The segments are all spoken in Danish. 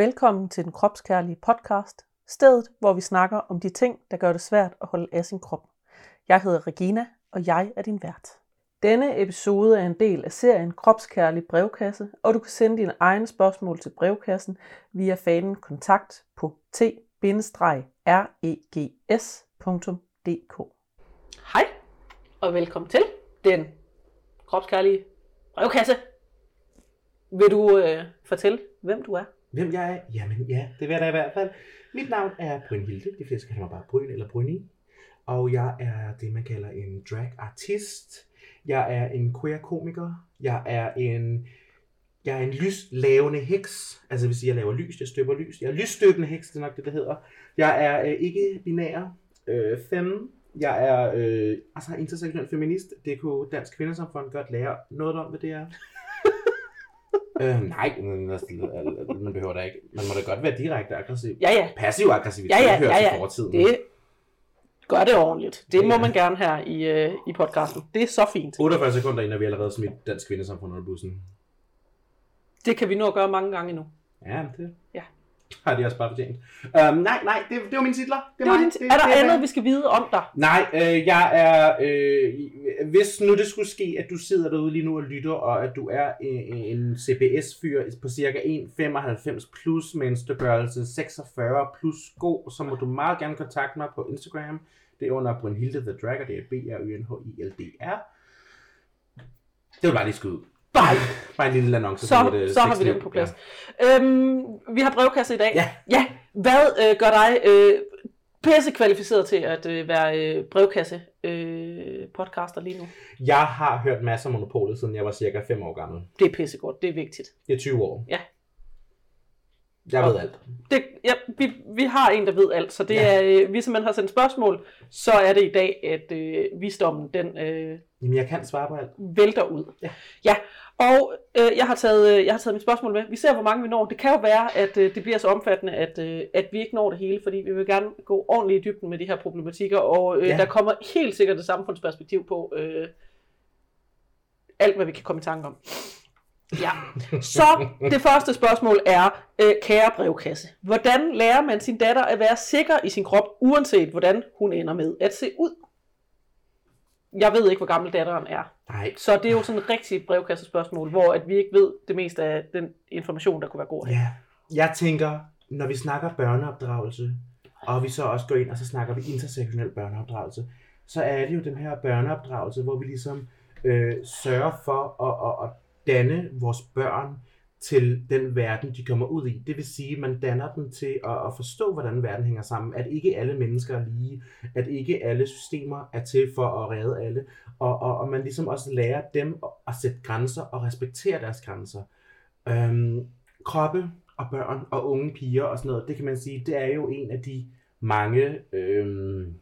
Velkommen til den kropskærlige podcast, stedet hvor vi snakker om de ting, der gør det svært at holde af sin krop. Jeg hedder Regina, og jeg er din vært. Denne episode er en del af serien Kropskærlig brevkasse, og du kan sende dine egne spørgsmål til brevkassen via fanen kontakt på t-regs.dk. E Hej, og velkommen til den kropskærlige brevkasse. Vil du øh, fortælle, hvem du er? Hvem jeg er? Jamen ja, det vil jeg da i hvert fald. Mit navn er Brynhilde. De fleste kalder mig bare Bryn eller Bryni. Og jeg er det, man kalder en drag artist. Jeg er en queer komiker. Jeg er en, jeg er en lyslavende heks. Altså hvis jeg laver lys, jeg støber lys. Jeg er lysstøbende heks, det er nok det, det hedder. Jeg er øh, ikke binær. Øh, fem. Jeg er øh, altså intersektionel feminist. Det kunne Dansk Kvindesamfund godt lære noget om, hvad det er øh, nej, men, altså, man behøver da ikke. Man må da godt være direkte aggressiv. Ja, ja. Passiv aggressivitet Ja, ja, hører ja, til ja. fortiden. Det gør det ordentligt. Det må Ja. man gerne her i, øh, i podcasten. Det er så fint. 48 sekunder inden, vi allerede smidt Dansk Kvindesamfund under bussen. Det kan vi nå at gøre mange gange endnu. Ja, det Ja. har de også bare fortjent. Um, nej, nej, det, det var mine titler. Det, Det var mig. din, er der det, andet, vi skal vide om dig? Nej, øh, jeg er... Øh, hvis nu det skulle ske, at du sidder derude lige nu og lytter, og at du er en, en CBS-fyr på cirka 1,95 plus med en størrelse 46 plus sko, så må du meget gerne kontakte mig på Instagram. Det er under Brunhilde The Drag, og det er b r y n h i l d r Det var bare lige skud. Bare, bare en lille annonce. Så, mit, øh, så har vi den på plads. Ja. Øhm, vi har brevkasse i dag. Ja. ja. Hvad øh, gør dig øh, pisse kvalificeret til at øh, være øh, brevkasse øh, podcaster lige nu? Jeg har hørt masser af Monopolet, siden jeg var cirka 5 år gammel. Det er pissegodt. Det er vigtigt. Det er 20 år. Ja. Jeg ved alt. Det, ja, vi, vi har en, der ved alt, så det Ja. er, øh, hvis man har sendt spørgsmål, så er det i dag, at øh, visdommen den øh, Jamen, jeg kan svare på alt. vælter ud. Ja. ja. Og øh, jeg, har taget, øh, jeg har taget mit spørgsmål med. Vi ser, hvor mange vi når. Det kan jo være, at øh, det bliver så omfattende, at, øh, at vi ikke når det hele, fordi vi vil gerne gå ordentligt i dybden med de her problematikker, og øh, Ja. der kommer helt sikkert et samfundsperspektiv på øh, alt, hvad vi kan komme i tanke om. Ja. Så det første spørgsmål er, øh, kære brevkasse, hvordan lærer man sin datter at være sikker i sin krop, uanset hvordan hun ender med at se ud? Jeg ved ikke, hvor gammel datteren er. Nej. Så det er jo sådan et rigtigt brevkassespørgsmål, hvor at vi ikke ved det meste af den information, der kunne være god. Ja. Jeg tænker, når vi snakker børneopdragelse, og vi så også går ind, og så snakker vi intersektionel børneopdragelse, så er det jo den her børneopdragelse, hvor vi ligesom øh, sørger for at, at, at danne vores børn til den verden, de kommer ud i. Det vil sige, at man danner dem til at, at forstå, hvordan verden hænger sammen. At ikke alle mennesker er lige. At ikke alle systemer er til for at redde alle. Og, og, og man ligesom også lærer dem at, at sætte grænser og respektere deres grænser. Øhm, kroppe og børn og unge piger og sådan noget, det kan man sige, det er jo en af de mange, øhm,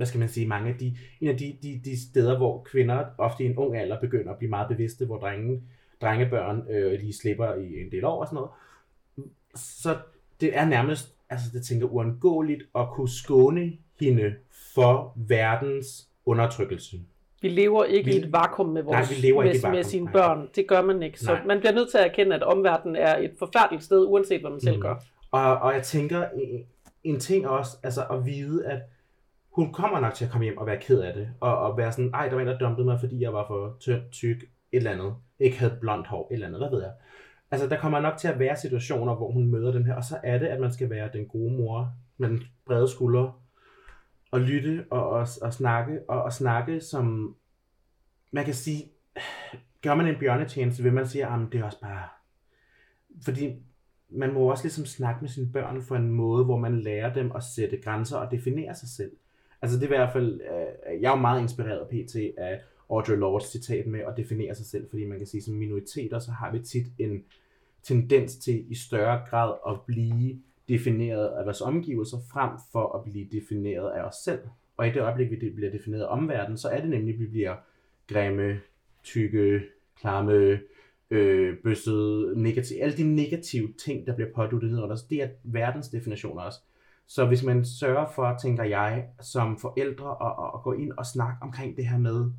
hvad skal man sige, mange af de, en af de, de, de steder, hvor kvinder ofte i en ung alder begynder at blive meget bevidste, hvor drenge, drengebørn, øh, de slipper i en del år og sådan noget. Så det er nærmest, altså det tænker uundgåeligt at kunne skåne hende for verdens undertrykkelse. Vi lever ikke Vi- i et vakuum med, vores, Nej, vi lever ikke med, et vakuum, med sine nej. børn. Det gør man ikke. Så Nej. man bliver nødt til at erkende, at omverdenen er et forfærdeligt sted, uanset hvad man selv Mhm. gør. Og, og jeg tænker, en, en ting også, altså at vide, at hun kommer nok til at komme hjem og være ked af det, og, og være sådan, ej, der var en, der dumpede mig, fordi jeg var for tynd, tyk, et eller andet, ikke havde blondt hår, et eller andet, hvad ved jeg. Altså, der kommer nok til at være situationer, hvor hun møder den her, og så er det, at man skal være den gode mor med den brede skulder, og lytte og, og, og snakke, og, og snakke som, man kan sige, gør man en bjørnetjeneste, vil man sige, at det er også bare, fordi man må også ligesom snakke med sine børn på en måde, hvor man lærer dem at sætte grænser og definere sig selv. Altså det er i hvert fald, øh, jeg er jo meget inspireret pt. af Audre Lordes citat med at definere sig selv, fordi man kan sige, som minoriteter, så har vi tit en tendens til i større grad at blive defineret af vores omgivelser, frem for at blive defineret af os selv. Og i det øjeblik, vi bliver defineret af omverdenen, så er det nemlig, at vi bliver grimme, tykke, klamme, øh, bøsset, negativ, alle de negative ting, der bliver påduttet ned under os, det er verdens definitioner også. Så hvis man sørger for, tænker jeg, som forældre at, at, gå ind og snakke omkring det her med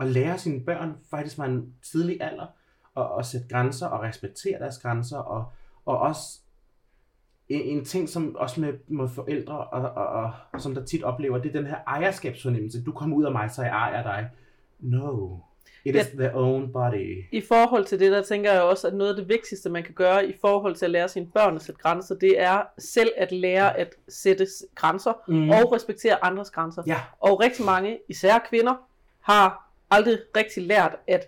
at lære sine børn faktisk fra en tidlig alder og, og sætte grænser og respektere deres grænser og, og også en, en ting, som også med, med forældre, og, og, og, og som der tit oplever, det er den her ejerskabsfornemmelse. Du kommer ud af mig, så jeg ejer dig. No. It is their own body. I forhold til det, der tænker jeg også, at noget af det vigtigste, man kan gøre i forhold til at lære sine børn at sætte grænser, det er selv at lære at sætte grænser Mm. og respektere andres grænser. Ja, Og rigtig mange, især kvinder, har aldrig rigtig lært, at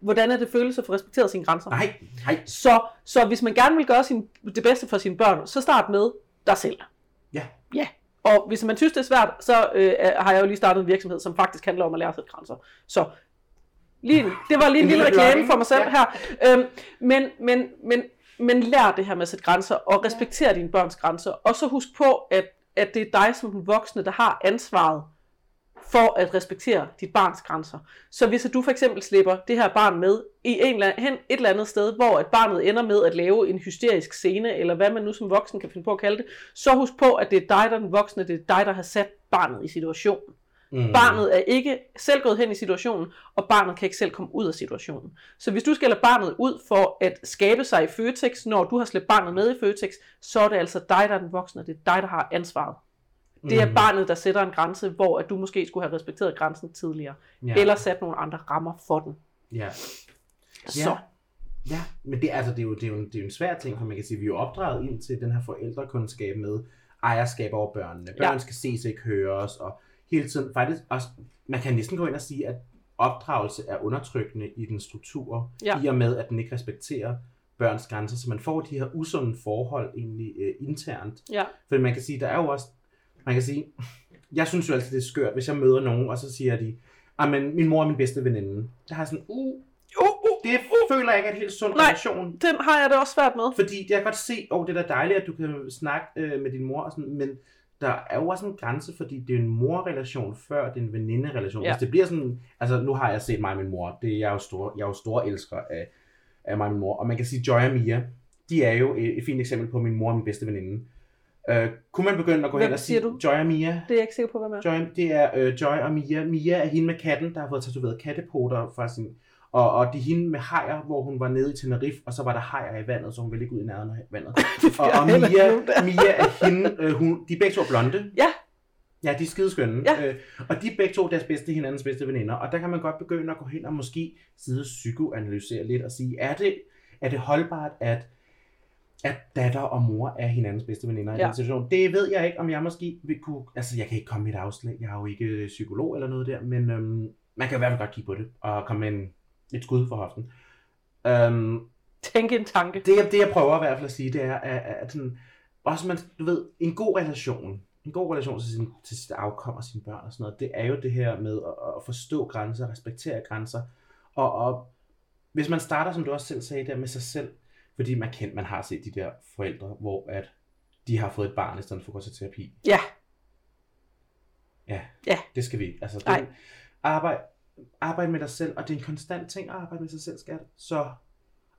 hvordan er det føles at få respekteret sine grænser. nej, nej. Så, så hvis man gerne vil gøre sin, det bedste for sine børn, så start med dig selv. Ja. Ja. Og hvis man synes, det er svært, så øh, har jeg jo lige startet en virksomhed, som faktisk handler om at lære sig grænser. Så lige, det var lige en lille reklame for mig selv ja. her. Øhm, men, men, men, men lær det her med at sætte grænser, og respektere dine børns grænser. Og så husk på, at, at det er dig som den voksne, der har ansvaret for at respektere dit barns grænser. Så hvis du for eksempel slipper det her barn med i en eller, hen et eller andet sted, hvor at barnet ender med at lave en hysterisk scene, eller hvad man nu som voksen kan finde på at kalde det, så husk på, at det er dig, der er den voksne, det er dig, der har sat barnet i situationen. Mm. Barnet er ikke selv gået hen i situationen, og barnet kan ikke selv komme ud af situationen. Så hvis du skal lade barnet ud for at skabe sig i Føtex, når du har slæbt barnet med i Føtex, så er det altså dig, der er den voksne, det er dig, der har ansvaret. Det er Mm. barnet, der sætter en grænse, hvor at du måske skulle have respekteret grænsen tidligere, Ja. eller sat nogle andre rammer for den. Ja. Så Ja, men det, altså, det, er jo, det, er jo en, det er jo en svær ting, for man kan sige, vi er jo opdraget ind til den her forældrekundskab med ejerskab over børnene. Børn Ja. skal ses, ikke høres, og hele tiden faktisk også, man kan næsten gå ind og sige, at opdragelse er undertrykkende i den struktur, Ja. i og med, at den ikke respekterer børns grænser, så man får de her usunde forhold egentlig øh, internt. ja, For man kan sige, der er jo også, man kan sige, jeg synes jo altid, det er skørt, hvis jeg møder nogen, og så siger de, "Ah, men min mor er min bedste veninde. Der har sådan, uh, uh, uh, det føler jeg ikke er en helt sund Nej. relation. den har jeg det også svært med. Fordi jeg kan godt se, at oh, det er da dejligt, at du kan snakke øh, med din mor, og sådan, men der er jo også en grænse, fordi det er en morrelation, før det er en veninderelation. Ja. Hvis det bliver sådan, altså nu har jeg set mig og min mor, det er jeg er jo stor, jeg er jo stor elsker af, af mig og min mor, og man kan sige, Joy og Mia, de er jo et, et fint eksempel på min mor og min bedste veninde. Øh, kunne man begynde at gå Hvem hen og sige, du? Joy og Mia, Det er jeg ikke sikker på, hvad med. Joy, det er øh, Joy og Mia. Mia er hende med katten, der har fået tatoveret kattepoter fra sin... Og, og det er hende med hajer, hvor hun var nede i Tenerife, og så var der hajer i vandet, så hun ville ikke ud i nærheden af vandet. og, og Mia. Mia er hende, øh, hun, de er begge to blonde. Ja. Ja, de er skideskønne. Ja. Øh, og de er begge to deres bedste, hinandens bedste veninder. Og der kan man godt begynde at gå hen og måske sidde og psykoanalysere lidt og sige, er det, er det holdbart, at at datter og mor er hinandens bedste veninder i Ja. den situation. Det ved jeg ikke, om jeg måske vil kunne... Altså, jeg kan ikke komme med et afslag. Jeg er jo ikke psykolog eller noget der, men øhm, man kan i hvert fald godt kigge på det og komme med en, et skud for hoften. Øhm, Tænk en tanke. det, det, jeg prøver i hvert fald at sige, det er, at, at sådan, også man, du ved, en god relation, en god relation til, sin, til sit afkom og sine børn og sådan noget, det er jo det her med at, at forstå grænser, respektere grænser, og, og hvis man starter, som du også selv sagde, der med sig selv, fordi man kendt, man har set de der forældre, hvor at de har fået et barn, i stedet for at gå til terapi. Ja, Ja, Ja. det skal vi. Altså, det, arbejde, arbejde med dig selv, og det er en konstant ting at arbejde med sig selv, skat. Så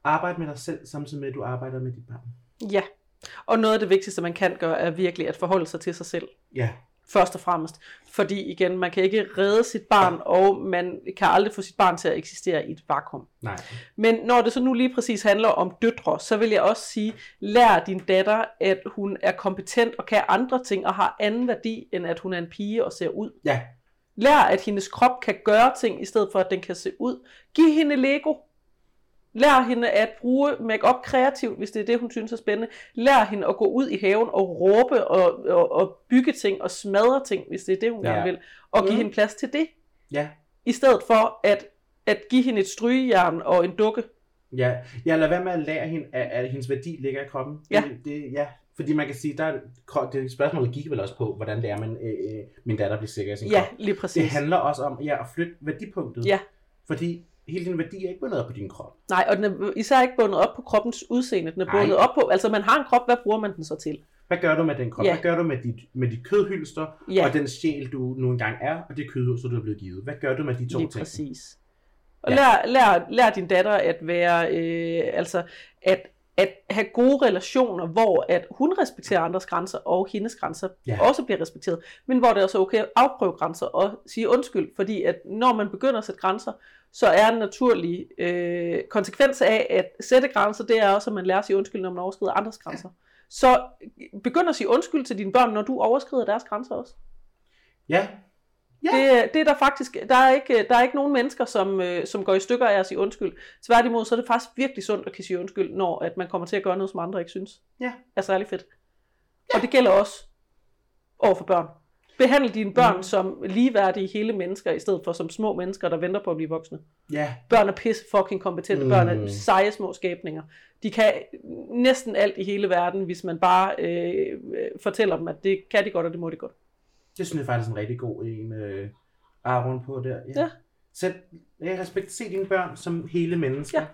arbejde med dig selv, samtidig med, at du arbejder med dit barn. ja. Og noget af det vigtigste, man kan gøre, er virkelig at forholde sig til sig selv. Ja, Først og fremmest. Fordi igen, man kan ikke redde sit barn, og man kan aldrig få sit barn til at eksistere i et vakuum. nej. Men når det så nu lige præcis handler om døtre, så vil jeg også sige, lær din datter, at hun er kompetent og kan andre ting, og har anden værdi, end at hun er en pige og ser ud. Ja, Lær, at hendes krop kan gøre ting, i stedet for at den kan se ud. Giv hende Lego. Lær hende at bruge make-up kreativt, hvis det er det, hun synes er spændende. Lær hende at gå ud i haven og råbe og, og, og bygge ting og smadre ting, hvis det er det, hun Ja. gerne vil. Og give Mm. hende plads til det, ja, i stedet for at, at give hende et strygejern og en dukke. ja. Jeg lader være med at lære hende, at, at hendes værdi ligger i kroppen. Ja. Det, det, ja. Fordi man kan sige, der er, det spørgsmålet gik vel også på, hvordan lærer man øh, øh, min datter at blive sikker i sin Ja, krop. lige Det præcis. handler også om ja, at flytte værdipunktet. Ja. Fordi hele din værdi er ikke bundet op på din krop. Nej, og den er især ikke bundet op på kroppens udseende. Den er Nej. bundet op på, altså man har en krop, hvad bruger man den så til? Hvad gør du med den krop? Ja. Hvad gør du med dit, med dit kødhylster Ja, og den sjæl, du nu engang er, og det kødhylster, du er blevet givet? Hvad gør du med de to lige ting? præcis. Og Ja. lær, lær, lær din datter at være, øh, altså, at, at have gode relationer, hvor at hun respekterer andres grænser, og hendes grænser Ja. ja. også bliver respekteret, men hvor det også er okay at afprøve grænser og sige undskyld, fordi at når man begynder at sætte grænser, så er en naturlig øh, konsekvens af at sætte grænser, det er også, at man lærer at sige undskyld, når man overskrider andres grænser. Så begynd at sige undskyld til dine børn, når du overskrider deres grænser også. Ja. Ja. Det, det er der faktisk, der er ikke, der er ikke nogen mennesker, som, øh, som går i stykker af at sige undskyld. Tværtimod, så er det faktisk virkelig sundt at kan sige undskyld, når at man kommer til at gøre noget, som andre ikke synes Ja. er særlig fedt. Og det gælder også over for børn. Behandle dine børn mm. som ligeværdige hele mennesker, i stedet for som små mennesker, der venter på at blive voksne. Ja. Børn er pisse fucking kompetente. Mm. Børn er seje små skæbninger. De kan næsten alt i hele verden, hvis man bare øh, øh, fortæller dem, at det kan de godt, og det må de godt. Det synes jeg faktisk er en rigtig god en øh, Aron på der. Ja. Sæt, jeg respekt, se dine børn som hele mennesker. Ja.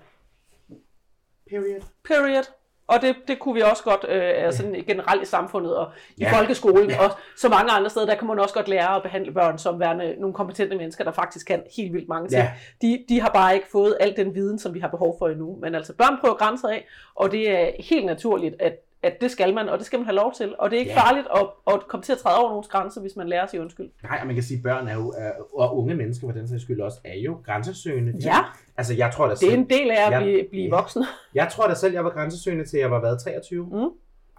Period. Period. Og det, det kunne vi også godt, øh, altså generelt i samfundet og i Ja. folkeskolen, Ja. og så mange andre steder, der kan man også godt lære at behandle børn som værende nogle kompetente mennesker, der faktisk kan helt vildt mange ting. Ja. De, de har bare ikke fået al den viden, som vi har behov for endnu. Men altså, børn prøver grænser af, og det er helt naturligt, at, at det skal man, og det skal man have lov til. Og det er ikke Ja. farligt at, at komme til at træde over nogens grænser, hvis man lærer at sige undskyld. Nej, og man kan sige, at børn er jo, og unge mennesker for den sags skyld også, er jo grænsesøgende. De- Ja. Altså, jeg tror da Det er selv, en del af at Ja. blive, blive voksen. jeg tror da selv, jeg var grænsesøgende til jeg var hvad, 23? Mm.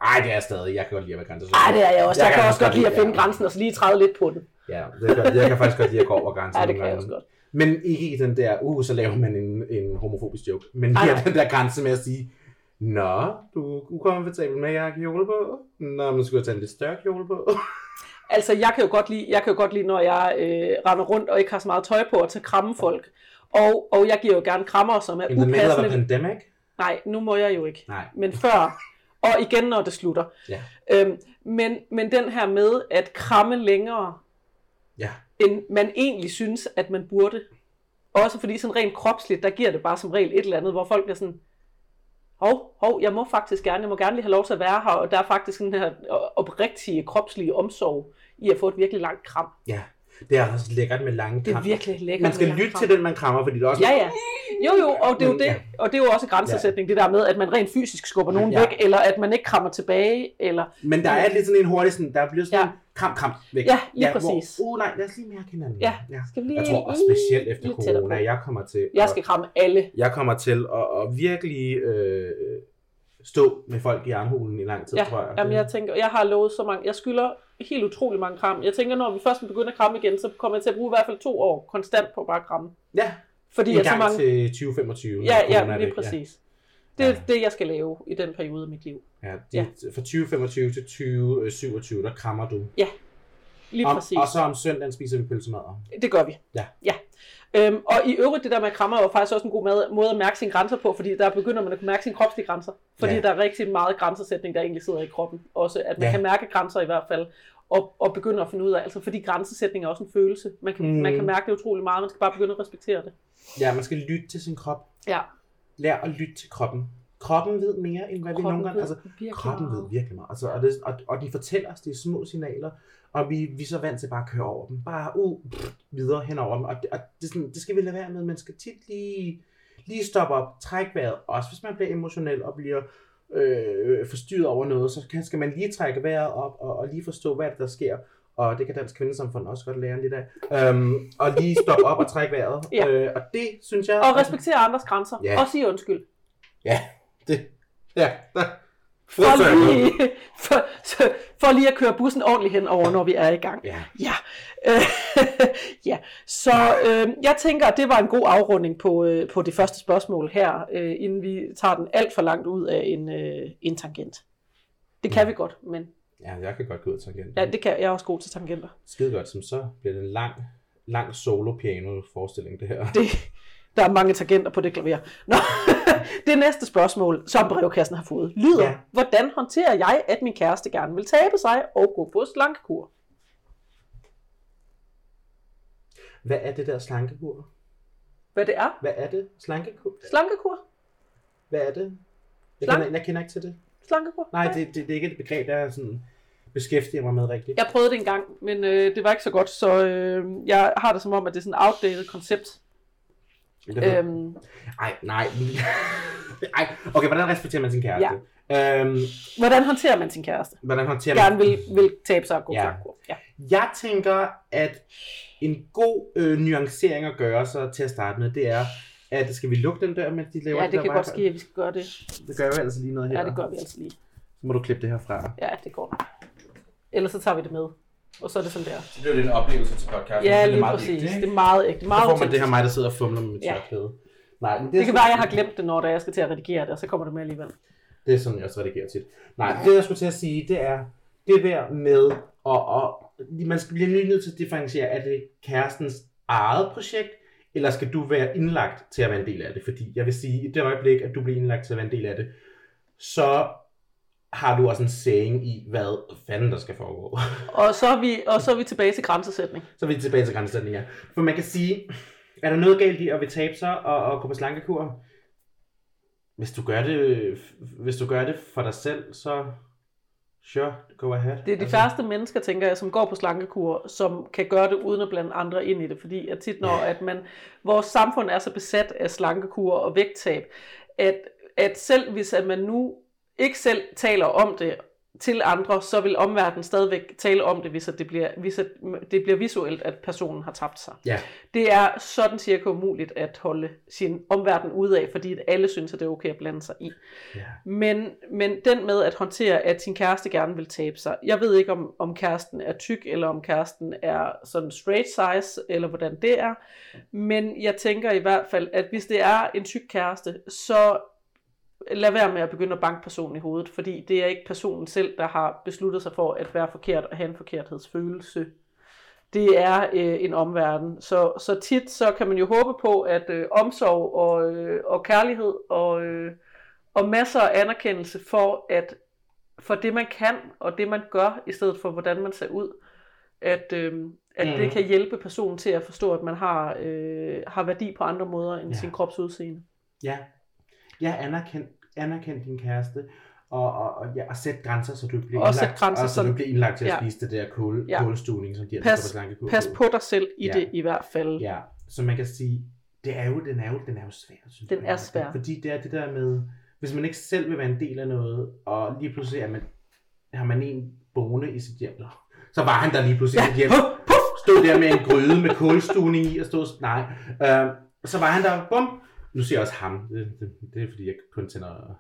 Ej, det er jeg stadig. Jeg kan godt lide at være grænsesøgende. Nej, det er jeg også. Jeg, jeg kan også godt lide at finde ja. grænsen, og så lige træde lidt på den. Ja, det godt. jeg kan faktisk godt lide at gå over grænsen. Ja, det kan jeg også godt. Men ikke i den der, uh, så laver man en, en homofobisk joke. Men lige den der grænse med at sige, Nå, du er ukomfortabel med, at jeg har kjole på. Nå, men skulle jeg tage en lidt større kjole på. Altså, jeg kan jo godt lide, jeg kan jo godt lide når jeg øh, render rundt og ikke har så meget tøj på, at tage kramme folk. Og, og jeg giver jo gerne krammer, som er In the middle of a upassende. pandemic? Nej, nu må jeg jo ikke. Nej. Men før. Og igen, når det slutter. Ja. Øhm, men, men den her med at kramme længere, Ja. end man egentlig synes, at man burde. Også fordi sådan rent kropsligt, der giver det bare som regel et eller andet, hvor folk bliver sådan, hov, hov, jeg må faktisk gerne, jeg må gerne lige have lov til at være her, og der er faktisk den her oprigtige kropslige omsorg i at få et virkelig langt kram. Ja, det er også lækkert med lange Det er kram. virkelig lækkert. Man skal lytte kram. til den, man krammer, fordi det er også... Ja, ja. Jo, jo, og det er jo, det, og det er jo også grænsesætning, det der med, at man rent fysisk skubber nogen Ja. væk, eller at man ikke krammer tilbage, eller... Men der er lidt sådan en hurtig, sådan, der bliver sådan Ja. Kram, kram væk. Ja, lige hvor, præcis. uh, nej, lad os lige mærke hinanden. Ja, ja. Skal vi lige Jeg tror også specielt efter corona, jeg kommer til... Jeg skal kramme alle. jeg kommer til at, at virkelig øh, stå med folk i armhulen i lang tid, Ja, tror jeg. jamen jeg tænker, jeg har lovet så mange, jeg skylder helt utrolig mange kram. Jeg tænker, når vi først begynder at kramme igen, så kommer jeg til at bruge i hvert fald to år konstant på bare at kramme. Ja, Fordi en jeg så gang mange... til 2025. når Ja, ja, lige væk, præcis. Det er Ja. det, jeg skal lave i den periode af mit liv. Ja, ja, Ja. de, fra 2025 til 2027, der krammer du. Lige Om, præcis. og så om søndagen spiser vi pølsemad. Det gør vi. Ja. ja. Øhm, og i øvrigt, det der med krammer var faktisk også en god måde, måde at mærke sine grænser på, fordi der begynder man at kunne mærke sine kropslige grænser. Fordi Ja. ja. der er rigtig meget grænsesætning, der egentlig sidder i kroppen. Også at man Ja. ja. kan mærke grænser i hvert fald, og, og begynde at finde ud af, altså fordi grænsesætning er også en følelse. Man kan, Mm. mm. man kan mærke det utrolig meget, man skal bare begynde at respektere det. Ja, man skal lytte til sin krop. Ja. Lær at lytte til kroppen. Kroppen ved mere, end hvad vi nogle gange... Altså, kroppen ved virkelig meget. Altså, og, det, og, og de fortæller os, det er små signaler, og vi, vi er så vant til bare at køre over dem. Bare ud, pff, videre hen over dem. Og, det, og det, sådan, det skal vi lade være med. Man skal tit lige, lige stoppe op, trække vejret. Også hvis man bliver emotionel og bliver øh, forstyrret over noget, så kan, skal man lige trække vejret op og, og lige forstå, hvad det er, der sker. Og det kan Dansk Kvindesamfund også godt lære lidt af. Um, og lige stoppe op og trække vejret. Ja. øh, og det synes jeg... Og respektere andres grænser. Ja. Og sige undskyld. Ja, det... Ja, der. For lige, for, for lige at køre bussen ordentligt hen over, når vi er i gang. Ja. Ja, øh, ja. så øh, jeg tænker, at det var en god afrunding på, øh, på det første spørgsmål her, øh, inden vi tager den alt for langt ud af en, øh, en tangent. Det kan vi godt, men Ja, jeg kan godt gå ud og tangent. ja, det kan, jeg er også god til tangenter. Skide godt, som så bliver det en lang, lang solo piano forestilling det her. Det, der er mange tangenter på det klaver. Nå, det næste spørgsmål, som brevkassen har fået, lyder, Ja. hvordan håndterer jeg, at min kæreste gerne vil tabe sig og gå på slankekur? Hvad er det der slankekur? Hvad det er? Hvad er det? Slankekur? Slankekur? Hvad er det? Jeg Slank- kender, jeg kender ikke til det. Slankekur? Nej, det, det, det er ikke et begreb, der er sådan beskæftiger mig med rigtigt. Jeg prøvede det en gang, men øh, det var ikke så godt, så øh, jeg har det som om, at det er sådan et outdated koncept. Det Øhm, Ej, nej. Ej, okay, hvordan respekterer man sin kæreste? Ja. Øhm, hvordan håndterer man sin kæreste? hvordan håndterer man... Gerne vil, vil tabe sig og gå Ja. ja. ja. Jeg tænker, at en god øh, nuancering at gøre så til at starte med, det er, at skal vi lukke den dør, mens de laver ja, det der kan godt ske, at vi skal gøre det. Det gør vi altså lige noget her. Ja, det gør vi altså lige. Så må du klippe det her fra. Ja, det går. Ellers så tager vi det med. Og så er det sådan der. Så bliver det en oplevelse til podcasten. Ja, lige præcis. Det er meget ægte. Så Meget får man det her mig, der sidder og fumler med mit Ja. tørklæde. Nej, men det, Det er kan sgu- være, at jeg har glemt det, når det er, jeg skal til at redigere det, og så kommer det med alligevel. Det er sådan, jeg også redigerer tit. Nej, det jeg skulle til at sige, det er, det der med, og, og man skal blive nødt til at differentiere, er det kærestens eget projekt, eller skal du være indlagt til at være en del af det? Fordi jeg vil sige, i det øjeblik, at du bliver indlagt til at være en del af det, så har du også en saying i, hvad fanden der skal foregå. Og så er vi, og så er vi tilbage til grænsesætning. så er vi tilbage til grænsesætninger. For man kan sige, er der noget galt i at vil tabe sig og, og gå på slankekur? Hvis du gør det, hvis du gør det for dig selv, så sure, go ahead. Det er de altså, færreste mennesker, tænker jeg, som går på slankekur, som kan gøre det uden at blande andre ind i det. Fordi at tit når, at man, vores samfund er så besat af slankekur og vægttab, at, at selv hvis at man nu ikke selv taler om det til andre, så vil omverdenen stadigvæk tale om det, hvis at det, bliver, hvis at det bliver visuelt, at personen har tabt sig. Ja. Det er sådan cirka umuligt at holde sin omverden ude af, fordi alle synes, at det er okay at blande sig i. Ja. Men, men den med at håndtere, at sin kæreste gerne vil tabe sig. Jeg ved ikke, om, om kæresten er tyk, eller om kæresten er sådan straight size, eller hvordan det er. Men jeg tænker i hvert fald, at hvis det er en tyk kæreste, så lad være med at begynde at banke personen i hovedet, fordi det er ikke personen selv, der har besluttet sig for at være forkert og have en forkerthedsfølelse. Det er øh, en omverden. Så, så tit så kan man jo håbe på, at øh, omsorg og, øh, og kærlighed og, øh, og masser af anerkendelse for, at for det man kan og det man gør, i stedet for hvordan man ser ud, at, øh, at Mhm. det kan hjælpe personen til at forstå, at man har, øh, har værdi på andre måder end Ja. sin kropsudseende. Ja. Jeg anerkend, anerkend din kæreste, og, og, og, ja, og sæt grænser, så du bliver Og indlagt, grænser, og, så så- du bliver indlagt til at Ja. spise det der kål, Ja. kålstuning, som de Pas- går på Pas på dig selv i Ja. det i hvert fald. Ja, så man kan sige, det er jo, den er jo, den er jo svær, synes Den jeg. er svær. Fordi det er det der med, hvis man ikke selv vil være en del af noget, og lige pludselig er man, har man en boende i sit hjem, så var han der lige pludselig i sit hjem, stod der med en gryde med kålstuning i, og stod, nej, øh, så var han der, bum, nu siger jeg også ham, det, det, det er fordi, jeg kun tænder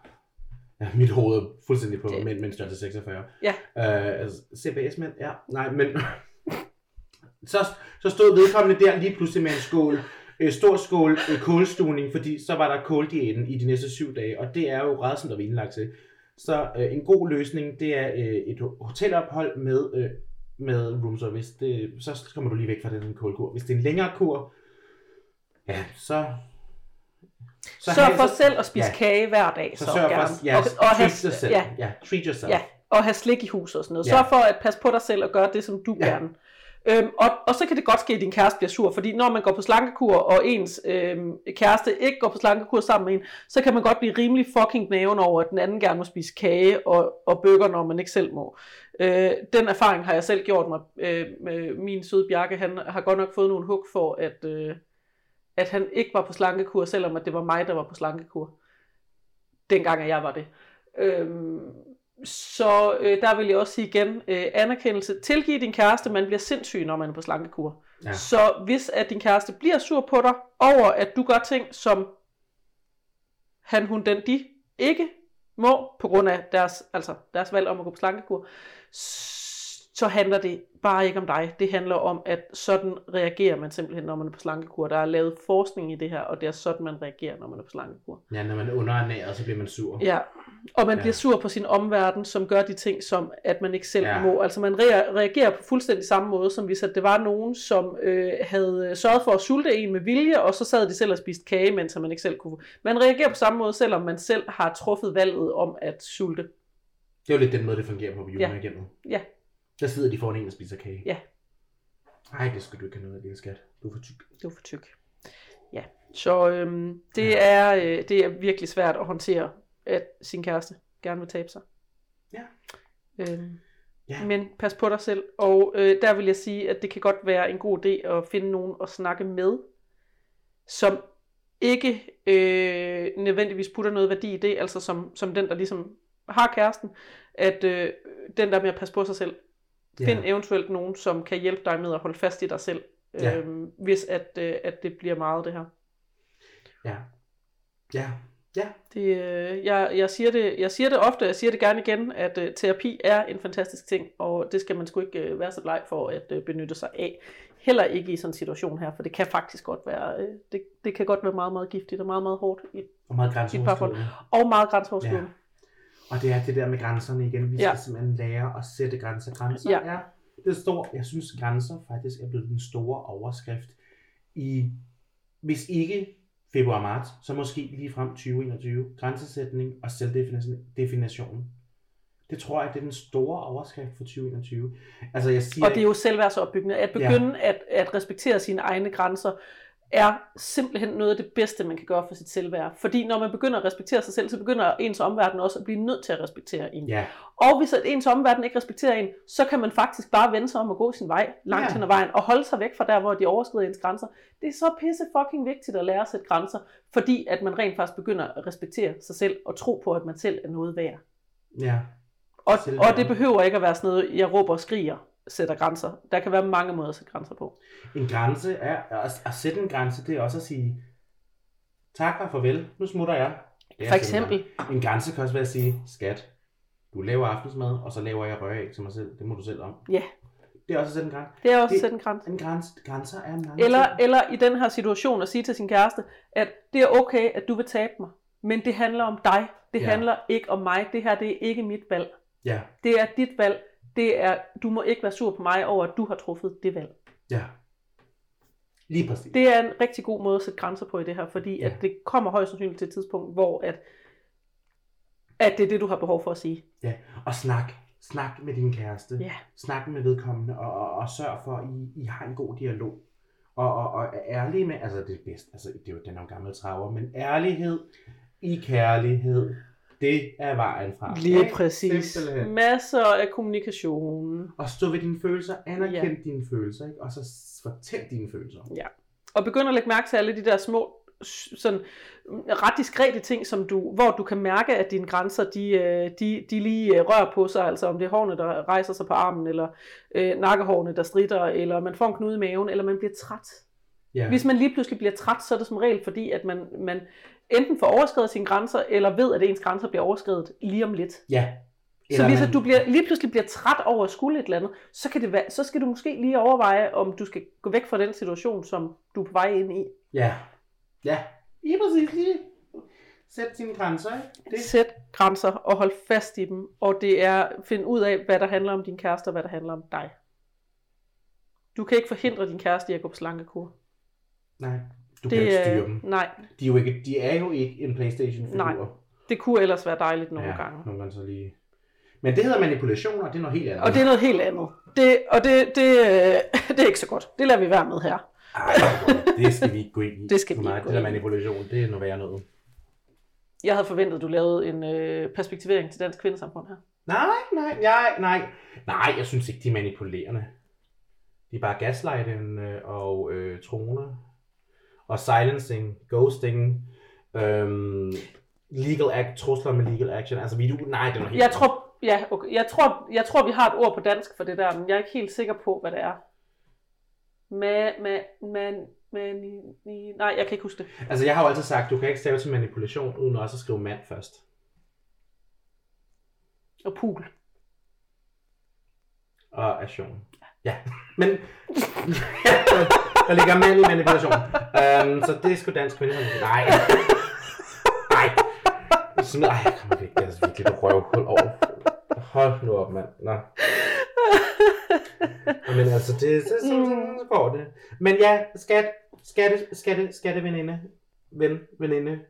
ja, mit hoved er fuldstændig på Det- mænd, mænd størrelse 46. Ja. Øh, altså, CBS-mænd, ja, nej, men så, så stod vedkommende der lige pludselig med en skål, øh, stor skål øh, kålstuning, fordi så var der kåldiæten i de næste syv dage, og det er jo rædsomt at være indlagt til. Så øh, en god løsning, det er øh, et hotelophold med, øh, med room service. Det, så kommer du lige væk fra den kålkur. Hvis det er en længere kur, ja, så... Sørg have- for selv at spise ja. kage hver dag, så, så sørg gerne. for, ja, og, og have, treat yourself. ja, ja, treat yourself. ja, og have slik i huset og sådan noget. Ja. Sørg for at passe på dig selv og gøre det, som du Ja. gerne. Øhm, og, og så kan det godt ske, at din kæreste bliver sur, fordi når man går på slankekur, og ens øhm, kæreste ikke går på slankekur sammen med en, så kan man godt blive rimelig fucking næven over, at den anden gerne må spise kage og, og bøger, når man ikke selv må. Øh, den erfaring har jeg selv gjort mig. Øh, med min søde Bjarke, han har godt nok fået nogle hug for, at, øh, at han ikke var på slankekur, selvom at det var mig, der var på slankekur. Dengang, at jeg var det. Øhm, så øh, der vil jeg også sige igen, øh, anerkendelse. Tilgiv din kæreste, man bliver sindssyg, når man er på slankekur. Ja. Så hvis at din kæreste bliver sur på dig, over at du gør ting, som han, hun, den, de ikke må, på grund af deres, altså deres valg om at gå på slankekur, så handler det bare ikke om dig. Det handler om, at sådan reagerer man simpelthen, når man er på slankekur. Der er lavet forskning i det her, og det er sådan, man reagerer, når man er på slankekur. Ja, når man er underernæret, så bliver man sur. Ja, og man Ja. bliver sur på sin omverden, som gør de ting, som at man ikke selv Ja. må. Altså man rea- reagerer på fuldstændig samme måde, som hvis at det var nogen, som øh, havde sørget for at sulte en med vilje, og så sad de selv og spiste kage, mens man ikke selv kunne. Man reagerer på samme måde, selvom man selv har truffet valget om at sulte. Det er jo lidt den måde, det fungerer på på Ja. julehjemmet. Ja. Der sidder de foran en og spiser kage. Ja. Ej, det skal du ikke have noget af, lille skat. Du er for tyk. Du er for tyk. Ja, så øhm, det, er, øh, det er virkelig svært at håndtere, at sin kæreste gerne vil tabe sig. Ja. Øhm, Ja. Men pas på dig selv, og øh, der vil jeg sige, at det kan godt være en god idé at finde nogen at snakke med, som ikke øh, nødvendigvis putter noget værdi i det, altså som, som den, der ligesom har kæresten, at øh, den der med at passe på sig selv, find Ja. eventuelt nogen, som kan hjælpe dig med at holde fast i dig selv, Ja. øh, hvis at, øh, at det bliver meget det her. Ja. Ja. Ja. Det, øh, jeg, jeg, siger det, jeg siger det ofte, jeg siger det gerne igen, at øh, terapi er en fantastisk ting, og det skal man sgu ikke øh, være så bleg for at øh, benytte sig af. Heller ikke i sådan en situation her, for det kan faktisk godt være, øh, det, det kan godt være meget, meget giftigt og meget, meget hårdt, i, Og meget parforhold. grænseoverskridende. og meget grænseoverskridende. Og det er det der med grænserne igen. Vi skal Ja. ja. simpelthen lære at sætte grænser. Grænser Ja. er det store. Jeg synes, grænser faktisk er blevet den store overskrift i, hvis ikke februar-marts, så måske lige frem 2021. Grænsesætning og selvdefinition. Det tror jeg, det er den store overskrift for 2021. Altså jeg siger Og det er jo selvværdsopbyggende. At begynde ja. at, at respektere sine egne grænser, er simpelthen noget af det bedste, man kan gøre for sit selvværd. Fordi når man begynder at respektere sig selv, så begynder ens omverden også at blive nødt til at respektere en. Ja, Og hvis ens omverden ikke respekterer en, så kan man faktisk bare vende sig om og gå sin vej langt Ja. hen ad vejen, og holde sig væk fra der, hvor de overskrider ens grænser. Det er så pisse fucking vigtigt at lære at sætte grænser, fordi at man rent faktisk begynder at respektere sig selv, og tro på, at man selv er noget værd. ja. Og, og det behøver ikke at være sådan noget, jeg råber og skriger, sætter grænser. Der kan være mange måder at sætte grænser på. En grænse er, at, at sætte en grænse, det er også at sige, tak og farvel, nu smutter jeg. Er For eksempel, grænse. En grænse kan også være at sige, skat, du laver aftensmad, og så laver jeg røræg til mig selv. Det må du selv om. Ja. Det er også at sætte en grænse. det er også Det- at sætte en grænse. En grænse, grænser er mange Eller, ting. eller i den her situation at sige til sin kæreste, at det er okay, at du vil tabe mig, men det handler om dig. Det ja. handler ikke om mig. Det her det er ikke mit valg. Ja, Det er dit valg. Det er, du må ikke være sur på mig over, at du har truffet det valg. ja. Lige præcis. Det er en rigtig god måde at sætte grænser på i det her, fordi Ja. at det kommer højst sandsynligt til et tidspunkt, hvor at, at det er det, du har behov for at sige. Ja. Og snak. Snak med din kæreste. Ja. Snak med vedkommende, og, og, og sørg for, at I, I har en god dialog. Og, og, og er ærlige med, altså det er bedst, altså det er jo den jo gammel traver, men ærlighed i kærlighed, det er vejen fra. Lige Ikke? præcis. Simpelthen. Masser af kommunikation. Og stå ved dine følelser, anerkend Ja. ja. dine følelser, ikke? og så fortæl dine følelser. Og begynd at lægge mærke til alle de der små, sådan mm, ret diskrete ting, som du, hvor du kan mærke, at dine grænser, de, øh, de, de lige øh, rører på sig. Altså om det er hårene, der rejser sig på armen, eller øh, nakkehårene, der stritter, eller man får en knude i maven, eller man bliver træt. Ja. Hvis man lige pludselig bliver træt, så er det som regel fordi, at man, man enten får overskrevet sine grænser, eller ved, at ens grænser bliver overskrevet lige om lidt. ja. Så hvis man- at du bliver, lige pludselig bliver træt over at skulle et eller andet, så, kan det være, så skal du måske lige overveje, om du skal gå væk fra den situation, som du er på vej ind i. Ja. Ja. Lige præcis. Lige. Sæt dine grænser, ikke? Det. Sæt grænser og hold fast i dem, og det er at finde ud af, hvad der handler om din kæreste, og hvad der handler om dig. Du kan ikke forhindre din kæreste i at gå på slankekur. Nej. Du kan ikke Det, styre dem. nej, De er jo ikke, de er jo ikke en Playstation-figur. Nej, det kunne ellers være dejligt nogle ja, gange. nogle gange så lige. Men det hedder manipulation, og det er noget helt andet. Og det er noget helt andet. Det, og det, det, øh, det er ikke så godt. Det lader vi være med her. Ej, det skal vi ikke gå ind i. Det skal vi ikke Det der manipulation, det er noget værre noget. Jeg havde forventet, at du lavede en øh, perspektivering til dansk kvindesamfund her. Nej, nej, nej, nej. Nej, jeg synes ikke, de er manipulerende. De er bare gaslighting øh, og øh, troner. Og silencing, ghosting, øhm, legal act, trusler med legal action. Altså, vi du, nej, det er noget helt Jeg tror, ja, okay. jeg, tror, jeg tror, vi har et ord på dansk for det der, men jeg er ikke helt sikker på, hvad det er. Ma, ma, man, man, ni, ni, nej, jeg kan ikke huske det. Altså, jeg har jo altid sagt, du kan ikke stave til manipulation, uden også at skrive mand først. Og pool. Og aktion. Ja, men der ligger mand i manipulation. Um, så det er sgu dansk kvinde. Nej. Nej. Sådan, ej, kom væk. Det er virkelig et røvhul over. Hold nu op, mand. Nå. Men altså, det, det, så, så, så går det. Men ja, skat, skatte, skatte, skatte veninde. Ven, veninde.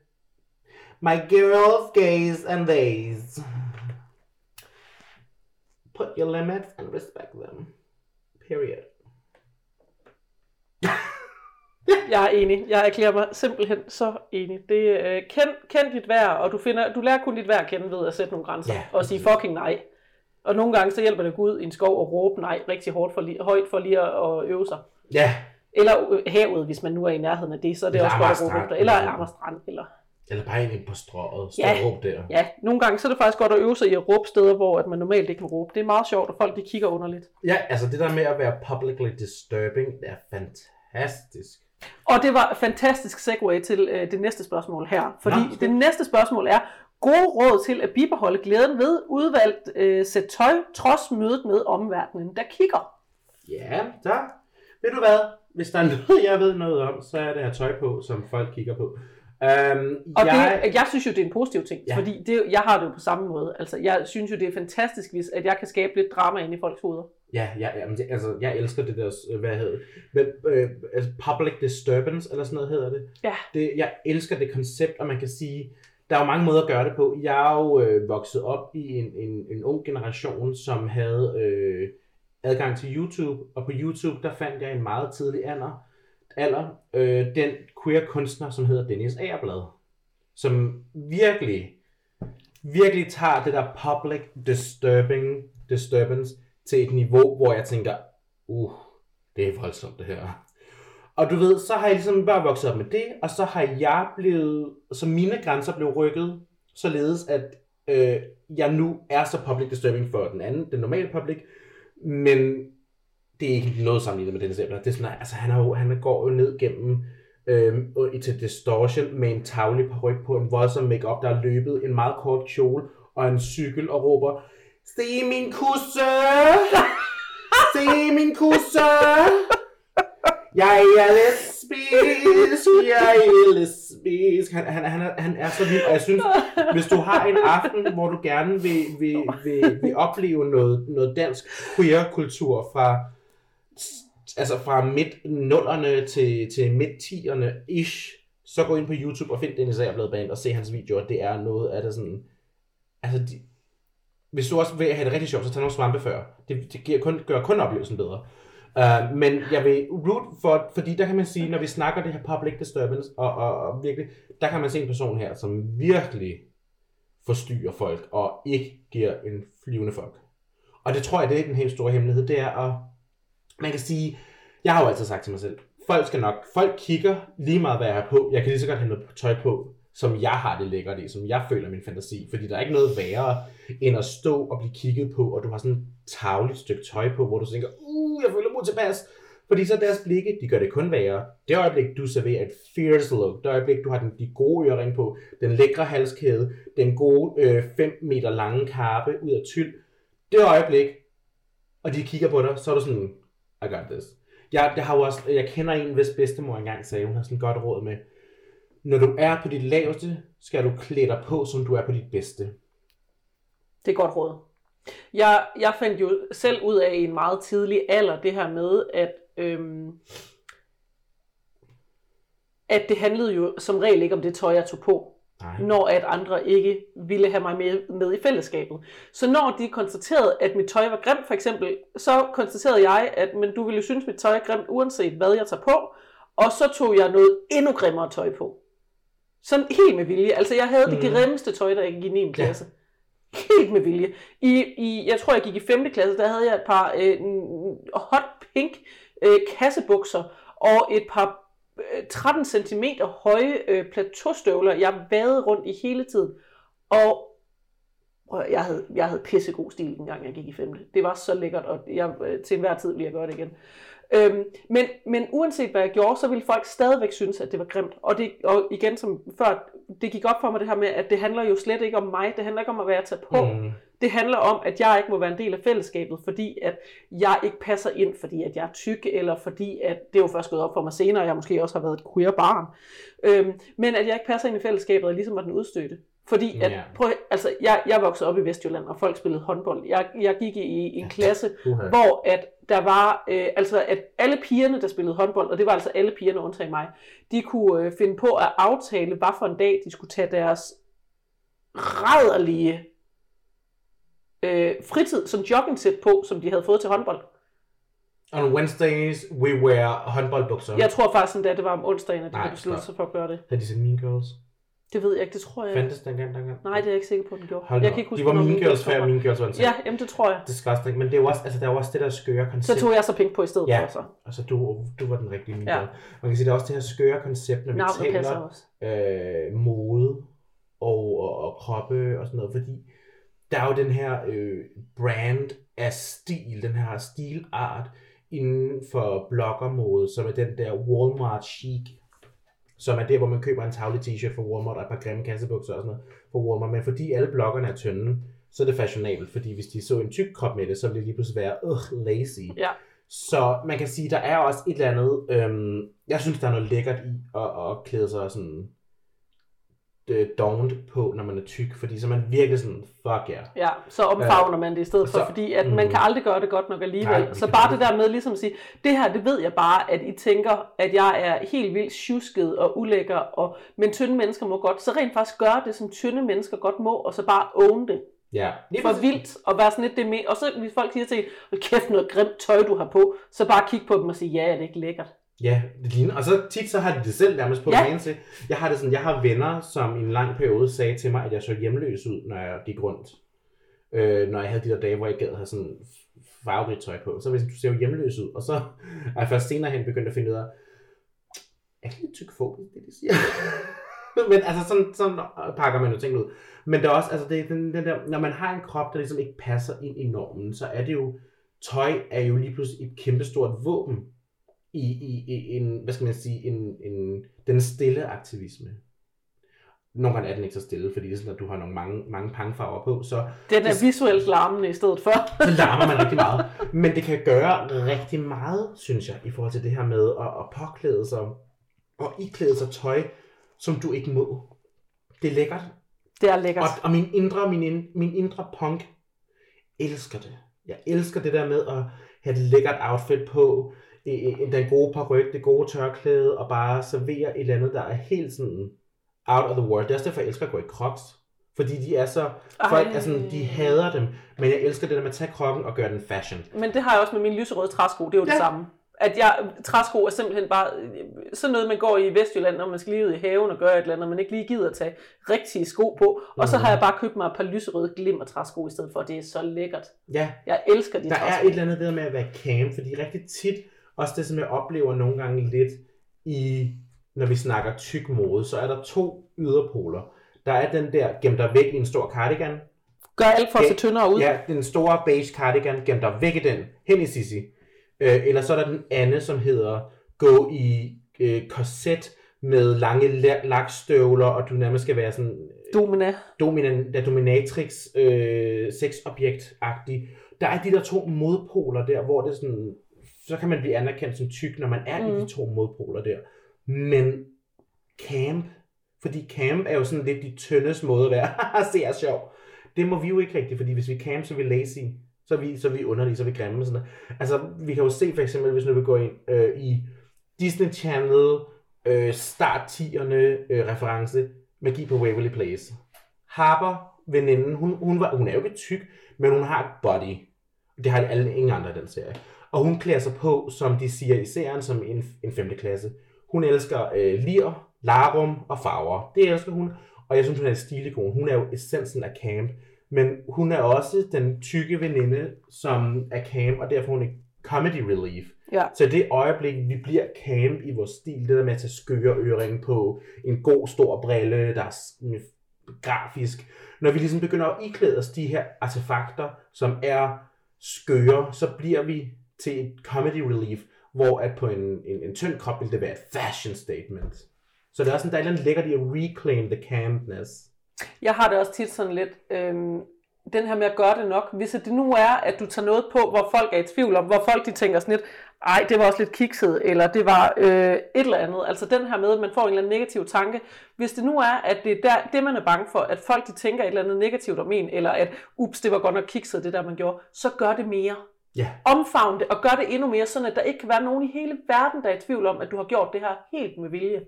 My girls, gays and theys. Put your limits and respect them. Period. Jeg er enig. Jeg erklærer mig simpelthen så enig. Det, øh, kend, kend dit værd, og du, finder, du lærer kun dit værd at kende ved at sætte nogle grænser. Ja, og sige fucking nej. Og nogle gange så hjælper det at gå ud i en skov og råbe nej rigtig hårdt for lige, højt for lige at, at øve sig. Ja, Eller øh, havet, hvis man nu er i nærheden af det, så er det Eller også godt at råbe efter. Eller Amager Strand, eller Eller bare ind på strået, stå Ja. og råb der. Ja, nogle gange så er det faktisk godt at øve sig i at råbe steder, hvor at man normalt ikke vil råbe. Det er meget sjovt, og folk de kigger underligt. Ja, altså det der med at være publicly disturbing, det er fantastisk. Og det var fantastisk segue til øh, det næste spørgsmål her. Fordi Nå, det næste spørgsmål er, gode råd til at bibeholde glæden ved udvalgt øh, sæt tøj, trods mødet med omverdenen, der kigger. Ja, så ved du hvad? Hvis der er noget, jeg ved noget om, så er det her tøj på, som folk kigger på. Um, Og jeg... det, jeg synes jo, det er en positiv ting, ja. fordi det, jeg har det jo på samme måde. Altså, jeg synes jo, det er fantastisk, hvis at jeg kan skabe lidt drama ind i folks hoveder. Ja, ja, jamen, det, altså, jeg elsker det der, øh, hvad hedder det, men, øh, altså, public disturbance, eller sådan noget hedder det. Ja. det. Jeg elsker det koncept, og man kan sige, der er jo mange måder at gøre det på. Jeg er jo øh, vokset op i en, en, en ung generation, som havde øh, adgang til YouTube, og på YouTube, der fandt jeg en meget tidlig alder, alder øh, den queer kunstner, som hedder Dennis Agerblad, som virkelig, virkelig tager det der public disturbing, disturbance til et niveau, hvor jeg tænker, uh, det er voldsomt det her. Og du ved, så har jeg ligesom bare vokset op med det, og så har jeg blevet, så mine grænser blev rykket, således at øh, jeg nu er så public disturbing for den anden, den normale public, men det er ikke noget sammenlignet med den eksempel. Det er sådan, altså han, er jo, han går jo ned gennem øh, til distortion med en tavlig paryk på en voldsom makeup, der er løbet, en meget kort kjole og en cykel og råber, Se min kusse! Se min kusse! Jeg er lesbisk, jeg er lesbisk. Han, han, han, er, han er så vild, og jeg synes, hvis du har en aften, hvor du gerne vil, vil, vil, vil opleve noget, noget dansk queer-kultur fra, altså fra midt nullerne til, til midt tierne ish, så gå ind på YouTube og find Dennis Agerblad Band og se hans videoer. Det er noget af det sådan, altså de, hvis du også vil have det rigtig sjovt, så tag nogle svampe før. Det, det giver kun, gør kun oplevelsen bedre. Uh, men jeg vil root for, fordi der kan man sige, når vi snakker det her public disturbance, og, og, og virkelig, der kan man se en person her, som virkelig forstyrrer folk, og ikke giver en flyvende folk. Og det tror jeg, det er den helt store hemmelighed, det er at, man kan sige, jeg har jo altid sagt til mig selv, folk skal nok, folk kigger lige meget, hvad jeg har på, jeg kan lige så godt have noget tøj på, som jeg har det lækkert i, som jeg føler min fantasi, fordi der er ikke noget værre, end at stå og blive kigget på, og du har sådan et tavligt stykke tøj på, hvor du tænker, uh, jeg føler mig tilpas. Fordi så deres blikke, de gør det kun værre. Det øjeblik, du serverer et fierce look, det øjeblik, du har den, de gode ørering på, den lækre halskæde, den gode 5 øh, meter lange karpe ud af tyld, det øjeblik, og de kigger på dig, så er du sådan, I got this. Jeg, jeg, har jo også, jeg kender en, hvis bedstemor engang sagde, hun har sådan et godt råd med, når du er på dit laveste, skal du klæde dig på, som du er på dit bedste. Det er godt råd. Jeg, jeg fandt jo selv ud af i en meget tidlig alder det her med, at, øhm, at det handlede jo som regel ikke om det tøj, jeg tog på, Nej. når at andre ikke ville have mig med, med i fællesskabet. Så når de konstaterede, at mit tøj var grimt for eksempel, så konstaterede jeg, at men du ville synes, mit tøj er grimt, uanset hvad jeg tager på, og så tog jeg noget endnu grimmere tøj på. Sådan helt med vilje. Altså jeg havde det Mhm. grimmeste tøj, der jeg gik i 9. klasse. Helt med vilje. I, i, jeg tror, jeg gik i 5. klasse, der havde jeg et par øh, hot pink øh, kassebukser og et par øh, 13 cm høje øh, plateaustøvler, jeg vadede rundt i hele tiden. Og at- jeg havde, jeg havde pissegod stil, dengang jeg gik i 5. Det var så lækkert, og jeg, øh, til enhver tid ville jeg gøre det igen. Øhm, men, men uanset hvad jeg gjorde, så ville folk stadigvæk synes, at det var grimt. Og, det, og igen som før, det gik op for mig det her med, at det handler jo slet ikke om mig. Det handler ikke om, hvad jeg tager på. Mm. Det handler om, at jeg ikke må være en del af fællesskabet, fordi at jeg ikke passer ind, fordi at jeg er tyk, eller fordi at, det er jo først gået op for mig senere, jeg måske også har været et queer barn, øhm, men at jeg ikke passer ind i fællesskabet, og ligesom var den udstødte. Fordi at, Ja. prøv, altså, jeg, jeg voksede op i Vestjylland, og folk spillede håndbold. Jeg, jeg gik i, i en klasse, Uha. hvor at der var, øh, altså at alle pigerne, der spillede håndbold, og det var altså alle pigerne undtagen mig, de kunne øh, finde på at aftale, hvad for en dag de skulle tage deres rædderlige øh, fritid som jogging-sæt på, som de havde fået til håndbold. On Wednesdays, we wear håndboldbukser. Jeg tror faktisk endda, det var om onsdagen, at de stop. sig for at gøre det. Havde de set Mean Girls? Det ved jeg ikke, det tror jeg. Fandtes den gang, dengang? Nej, det er jeg ikke sikker på, den gjorde. Hold jeg kan ikke huske, De var Mean Girls før. Mean Girls var en. Ja, jamen det tror jeg. Disgusting. Men det er jo også, altså, der er jo også det der skøre Så koncept. tog jeg så pink på i stedet Ja. for så. Altså, du, du var den rigtige Mean Ja. Girl. Man kan sige, der er også det her skøre koncept, når vi Navnet taler øh, mode og, og, og kroppe og sådan noget, fordi der er jo den her øh, brand af stil, den her stilart inden for bloggermode, som er den der Walmart chic, som er der, hvor man køber en tavle t-shirt for Walmart og et par grimme kassebukser og sådan noget for Walmart. Men fordi alle bloggerne er tynde, så er det fashionabelt, fordi hvis de så en tyk krop med det, så ville det lige pludselig være, ugh, lazy. Ja. Så man kan sige, der er også et eller andet, øhm, jeg synes, der er noget lækkert i at, at klæde sig sådan øh, dovent på, når man er tyk, fordi så er man virkelig sådan, fuck yeah. Ja, så omfavner man det i stedet for, så- fordi at man mm. kan aldrig gøre det godt nok alligevel. Nej, så bare man det der med ligesom at sige, det her, det ved jeg bare, at I tænker, at jeg er helt vildt tjusket og ulækker, og, men tynde mennesker må godt, så rent faktisk gøre det, som tynde mennesker godt må, og så bare own det. Ja, lige For vildt, og være sådan lidt det med, og så hvis folk siger til "Hold kæft noget grimt tøj, du har på, så bare kig på dem og sige, ja, er det ikke lækkert? Ja, det ligner. Og så tit så har de det selv nærmest på Ja. til. Jeg har det sådan, jeg har venner, som i en lang periode sagde til mig, at jeg så hjemløs ud, når jeg gik rundt. Øh, når jeg havde de der dage, hvor jeg gad have sådan farverigt tøj på. Så hvis du ser jo hjemløs ud. Og så er jeg først senere hen begyndt at finde ud af, er det lidt tyk fobisk, det de siger? Men altså sådan, sådan pakker man jo ting ud. Men der er også, altså det er den, den der, når man har en krop, der ligesom ikke passer ind i normen, så er det jo, tøj er jo lige pludselig et kæmpestort våben i, i, i en, hvad skal man sige, en, en, den stille aktivisme. Nogle gange er den ikke så stille, fordi det er sådan, at du har nogle mange, mange pangfarver på, så Den er Det- visuelt larmende i stedet for. så larmer man rigtig meget. Men det kan gøre rigtig meget, synes jeg, i forhold til det her med at, at påklæde sig og iklæde sig tøj, som du ikke må. Det er lækkert. Det er lækkert. Og, og min indre, min, min indre punk elsker det. Jeg elsker det der med at have et lækkert outfit på, den gode paryk, det gode tørklæde, og bare servere et eller andet, der er helt sådan out of the world. Det er også derfor, jeg elsker at gå i crocs. Fordi de er så, folk er sådan, de hader dem, men jeg elsker det der med at tage kroppen og gøre den fashion. Men det har jeg også med mine lyserøde træsko, det er jo ja. det samme. At jeg, træsko er simpelthen bare sådan noget, man går i Vestjylland, når man skal lige ud i haven og gøre et eller andet, og man ikke lige gider at tage rigtige sko på. Og så Mhm. har jeg bare købt mig et par lyserøde glimmer træsko i stedet for, det er så lækkert. Ja, Jeg elsker de der er træsko. et eller andet der med at være camp, fordi rigtig tit, også det som jeg oplever nogle gange lidt i, når vi snakker tyk mode, så er der to yderpoler. Der er den der, gem dig væk i en stor cardigan. Gør alt for at se tyndere ud. Ja, den store beige cardigan, gem dig væk i den, hen i Sissi. Øh, eller så er der den anden, som hedder, gå i øh, korset med lange la- lakstøvler, og du nærmest skal være sådan Domina. dominan, der dominatrix øh, sexobjekt-agtig. Der er de der to modpoler der, hvor det er sådan, så kan man blive anerkendt som tyk, når man er mm. i Mm. de to modpoler der. Men camp, fordi camp er jo sådan lidt de tyndes måde at være, se er sjov. Det må vi jo ikke rigtigt, fordi hvis vi camp, så er vi lazy. Så er vi, så er vi underlige, så er vi grimme. Sådan noget. Altså, vi kan jo se for eksempel, hvis nu vi går ind øh, i Disney Channel, øh, start 10'erne øh, reference, Magi på Waverly Place. Harper, veninden, hun, hun, var, hun er jo ikke tyk, men hun har et body. Det har alle ingen andre i den serie. Og hun klæder sig på, som de siger i serien, som en, en 5. klasse. Hun elsker øh, lir, larum og farver. Det elsker hun. Og jeg synes, hun er en stilikon. Hun er jo essensen af camp. Men hun er også den tykke veninde, som er camp, og derfor er hun er comedy relief. Ja. Så det øjeblik, vi bliver camp i vores stil, det der med at tage skøre øring på, en god stor brille, der er grafisk, når vi ligesom begynder at iklæde os de her artefakter, som er skøre, så bliver vi til et comedy relief, hvor at på en, en, en tynd krop ville det være et fashion statement. Så det er også sådan, der er et eller andet lækkert i at reclaim the campness. Jeg har det også tit sådan lidt, øhm, den her med at gøre det nok. Hvis det nu er, at du tager noget på, hvor folk er i tvivl om, hvor folk de tænker sådan lidt, ej, det var også lidt kikset, eller det var øh, et eller andet. Altså den her med, at man får en eller anden negativ tanke. Hvis det nu er, at det er der, det, man er bange for, at folk de tænker et eller andet negativt om en, eller at, ups, det var godt nok kikset, det der man gjorde, så gør det mere. Ja. Omfavn det, og gør det endnu mere, sådan at der ikke kan være nogen i hele verden, der er i tvivl om, at du har gjort det her helt med vilje.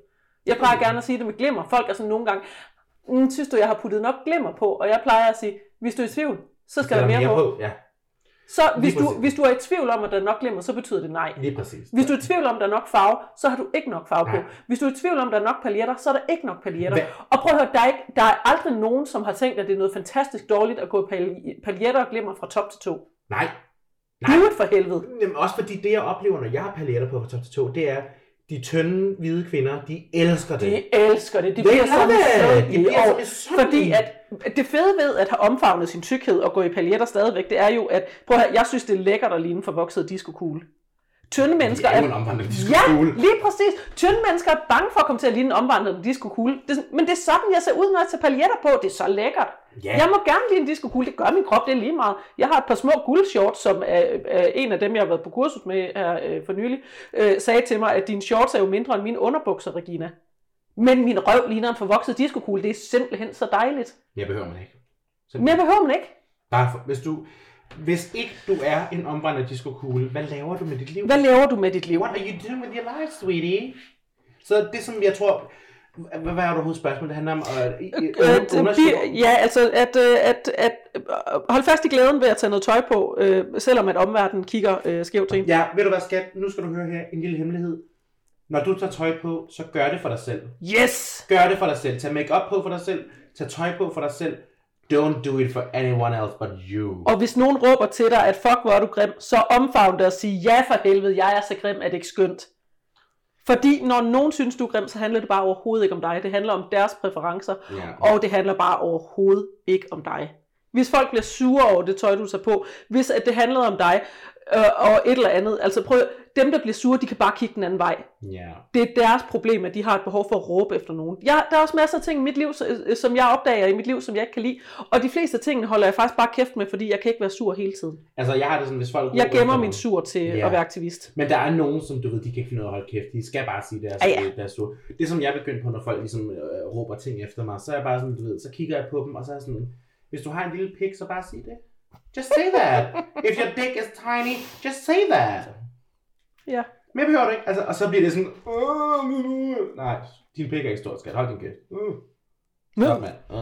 Jeg plejer gerne at sige det med glimmer. Folk er sådan nogle gange, mm, synes du, jeg har puttet nok glimmer på? Og jeg plejer at sige, hvis du er i tvivl, så skal der, mere, på. Ja. Så hvis du, hvis du er i tvivl om, at der er nok glimmer, så betyder det nej. Lige præcis. Hvis du er i tvivl om, at der er nok farve, så har du ikke nok farve på. Nej. Hvis du er i tvivl om, at der er nok paljetter, så er der ikke nok paljetter. Hvad- Og prøv at høre, der er, ikke, der er aldrig nogen, som har tænkt, at det er noget fantastisk dårligt at gå paljetter og glimmer fra top til to. Nej. Nej. Gud for helvede. Jamen, også fordi det, jeg oplever, når jeg har paljetter på fra top til to, det er, de tynde, hvide kvinder, de elsker det. De elsker det. De bliver så love it. De bliver misundelige. Fordi at det fede ved at have omfavnet sin tykkhed og gå i paljetter stadigvæk, det er jo, at prøv at høre, jeg synes, det er lækkert at ligne forvokset diskokugle. Tynde mennesker er en. Ja, lige præcis. Tynde mennesker er bange for at komme til at ligne en omvandrende diskokugle. Det er sådan- Men det er sådan, jeg ser ud, når jeg tager paljetter på. Det er så lækkert. Ja. Jeg må gerne ligne en diskokugle. Det gør min krop, det er lige meget. Jeg har et par små guldshorts, som er, er en af dem, jeg har været på kursus med her øh, for nylig, øh, sagde til mig, at dine shorts er jo mindre end mine underbukser, Regina. Men min røv ligner en forvokset diskokugle. Det er simpelthen så dejligt. Jeg behøver man ikke. Så Mere behøver man ikke. Bare for, hvis du, hvis ikke du er en omvandret diskokugle, hvad laver du med dit liv? Hvad laver du med dit liv? What are you doing with your life, sweetie? Så det, som jeg tror... Hvad, hvad er overhovedet spørgsmålet? Det handler om at Øh, det- undersøge... vi- ja, altså at, øh, at, at øh, hold fast i glæden ved at tage noget tøj på, øh, selvom at omverdenen kigger øh, skævt til en. Ja, ved du hvad, skat? Nu skal du høre her en lille hemmelighed. Når du tager tøj på, så gør det for dig selv. Yes! Gør det for dig selv. Tag make på for dig selv. Tag tøj på for dig selv. Don't do it for anyone else but you. Og hvis nogen råber til dig, at fuck, hvor er du grim, så omfavn det og sige, ja for helvede, jeg er så grim, at det ikke skønt. Fordi når nogen synes, du er grim, så handler det bare overhovedet ikke om dig. Det handler om deres præferencer, Ja. og det handler bare overhovedet ikke om dig. Hvis folk bliver sure over det tøj, du tager på, hvis at det handlede om dig, øh, og et eller andet, altså prøv, dem der bliver sure, de kan bare kigge den anden vej. Ja. Det er deres problem, at de har et behov for at råbe efter nogen. Jeg, der er også masser af ting i mit liv, så- som jeg opdager i mit liv, som jeg ikke kan lide. Og de fleste af tingene holder jeg faktisk bare kæft med, fordi jeg kan ikke være sur hele tiden. Altså, jeg har det sådan, hvis folk... Jeg gemmer min sur til Ja. at være aktivist. Men der er nogen, som du ved, de kan ikke finde ud af at holde kæft. De skal bare sige deres, Ja, ja. øh, deres sur. Det som jeg begyndte på, når folk ligesom øh, råber ting efter mig, så er jeg bare sådan, du ved, så kigger jeg på dem, og så er jeg sådan, hvis du har en lille pik, så bare sig det. Just say that. If your dick is tiny, just say that. Ja. Men jeg behøver det ikke. Altså, og så bliver det sådan, "Åh, min uge." nej, din pik er ikke stor, skat. Hold din kæft. Uh. Stop, mand. Uh.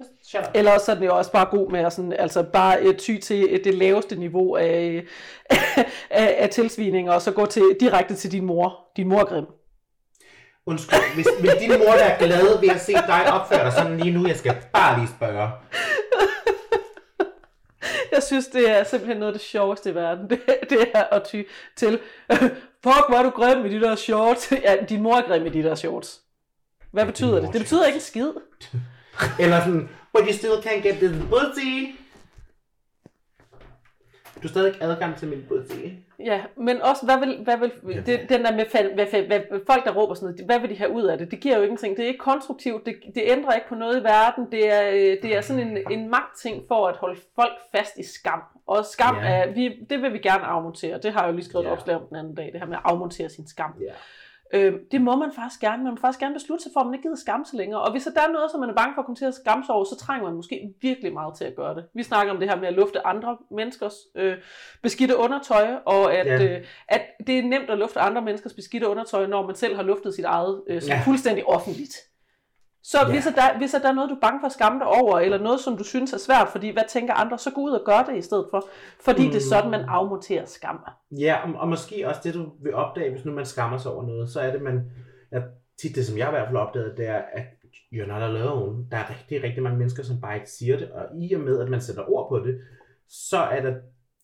Just shut up. Eller også så er den jo også bare god med at sådan, altså bare øh, ty til øh, det laveste niveau af, af, af tilsvining, og så gå til, direkte til din mor. Din mor er grim. Undskyld, hvis, vil din mor være glad ved at se dig opføre dig sådan lige nu? Jeg skal bare lige spørge. Jeg synes, det er simpelthen noget af det sjoveste i verden. Det, det er at ty til, fuck, hvor er du grim i de der shorts. Ja, din mor er grim i de der shorts. Hvad Ja, betyder det? Det betyder ikke en skid. Eller sådan, but you still can't get this pussy. Du har stadig ikke adgang til min pussy. Ja, men også, hvad vil, hvad vil det, den der med fal, hvad, hvad, hvad, folk, der råber sådan noget, hvad vil de have ud af det? Det giver jo ingenting. Det er ikke konstruktivt. Det, det ændrer ikke på noget i verden. Det er, øh, det er sådan en, en magtting for at holde folk fast i skam. Og skam Ja. er, vi, det vil vi gerne afmontere. Det har jeg jo lige skrevet et Ja. opslag om den anden dag, det her med at afmontere sin skam. Ja. Øh, det må man faktisk gerne. Man må faktisk gerne beslutte sig for, at man ikke gider skamme sig længere. Og hvis der er noget, som man er bange for at komme til at skamme sig over, så trænger man måske virkelig meget til at gøre det. Vi snakker om det her med at lufte andre menneskers øh, beskidte undertøj, og at, Ja. øh, at det er nemt at lufte andre menneskers beskidte undertøj, når man selv har luftet sit eget øh, Ja. fuldstændig offentligt. Så Ja. hvis, der, hvis der er noget, du er bange for at skamme dig over, eller noget, som du synes er svært, fordi hvad tænker andre, så gå ud og gør det i stedet for. Fordi mm. det er sådan, man afmonterer skam. Ja, og, og måske også det, du vil opdage, hvis nu man skammer sig over noget, så er det, man... Ja, tit det, som jeg i hvert fald har opdaget, det er, at you're not alone. Der er rigtig, rigtig mange mennesker, som bare ikke siger det, og i og med, at man sætter ord på det, så er der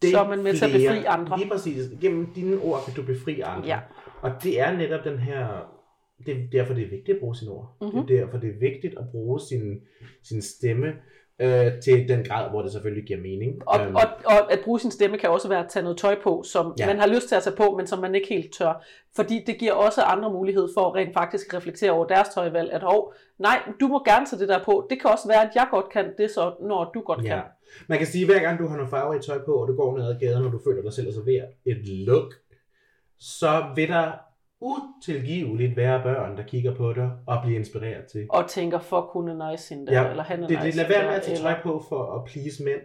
det Så er man med til at befri andre. Lige præcis. Gennem dine ord kan du befri andre. Ja. Og det er netop den her... Det er derfor, det er vigtigt at bruge sine ord. Mhm. Mm-hmm. Det er derfor, det er vigtigt at bruge sin, sin stemme øh, til den grad, hvor det selvfølgelig giver mening. Og, Øhm, og, og at bruge sin stemme kan også være at tage noget tøj på, som ja. Man har lyst til at tage på, men som man ikke helt tør. Fordi det giver også andre mulighed for at rent faktisk reflektere over deres tøjvalg. At oh, nej, du må gerne tage det der på. Det kan også være, at jeg godt kan det, så når du godt Ja. kan. Man kan sige, at hver gang du har noget farve i tøj på, og du går ned ad gaden, og du føler dig selv at servere et look, så vil der utilgiveligt være børn, der kigger på dig og bliver inspireret til. Og tænker, fuck, hun er nice hende der, Ja, eller han er det, nice det lad være med at tage tøj på for at please mænd,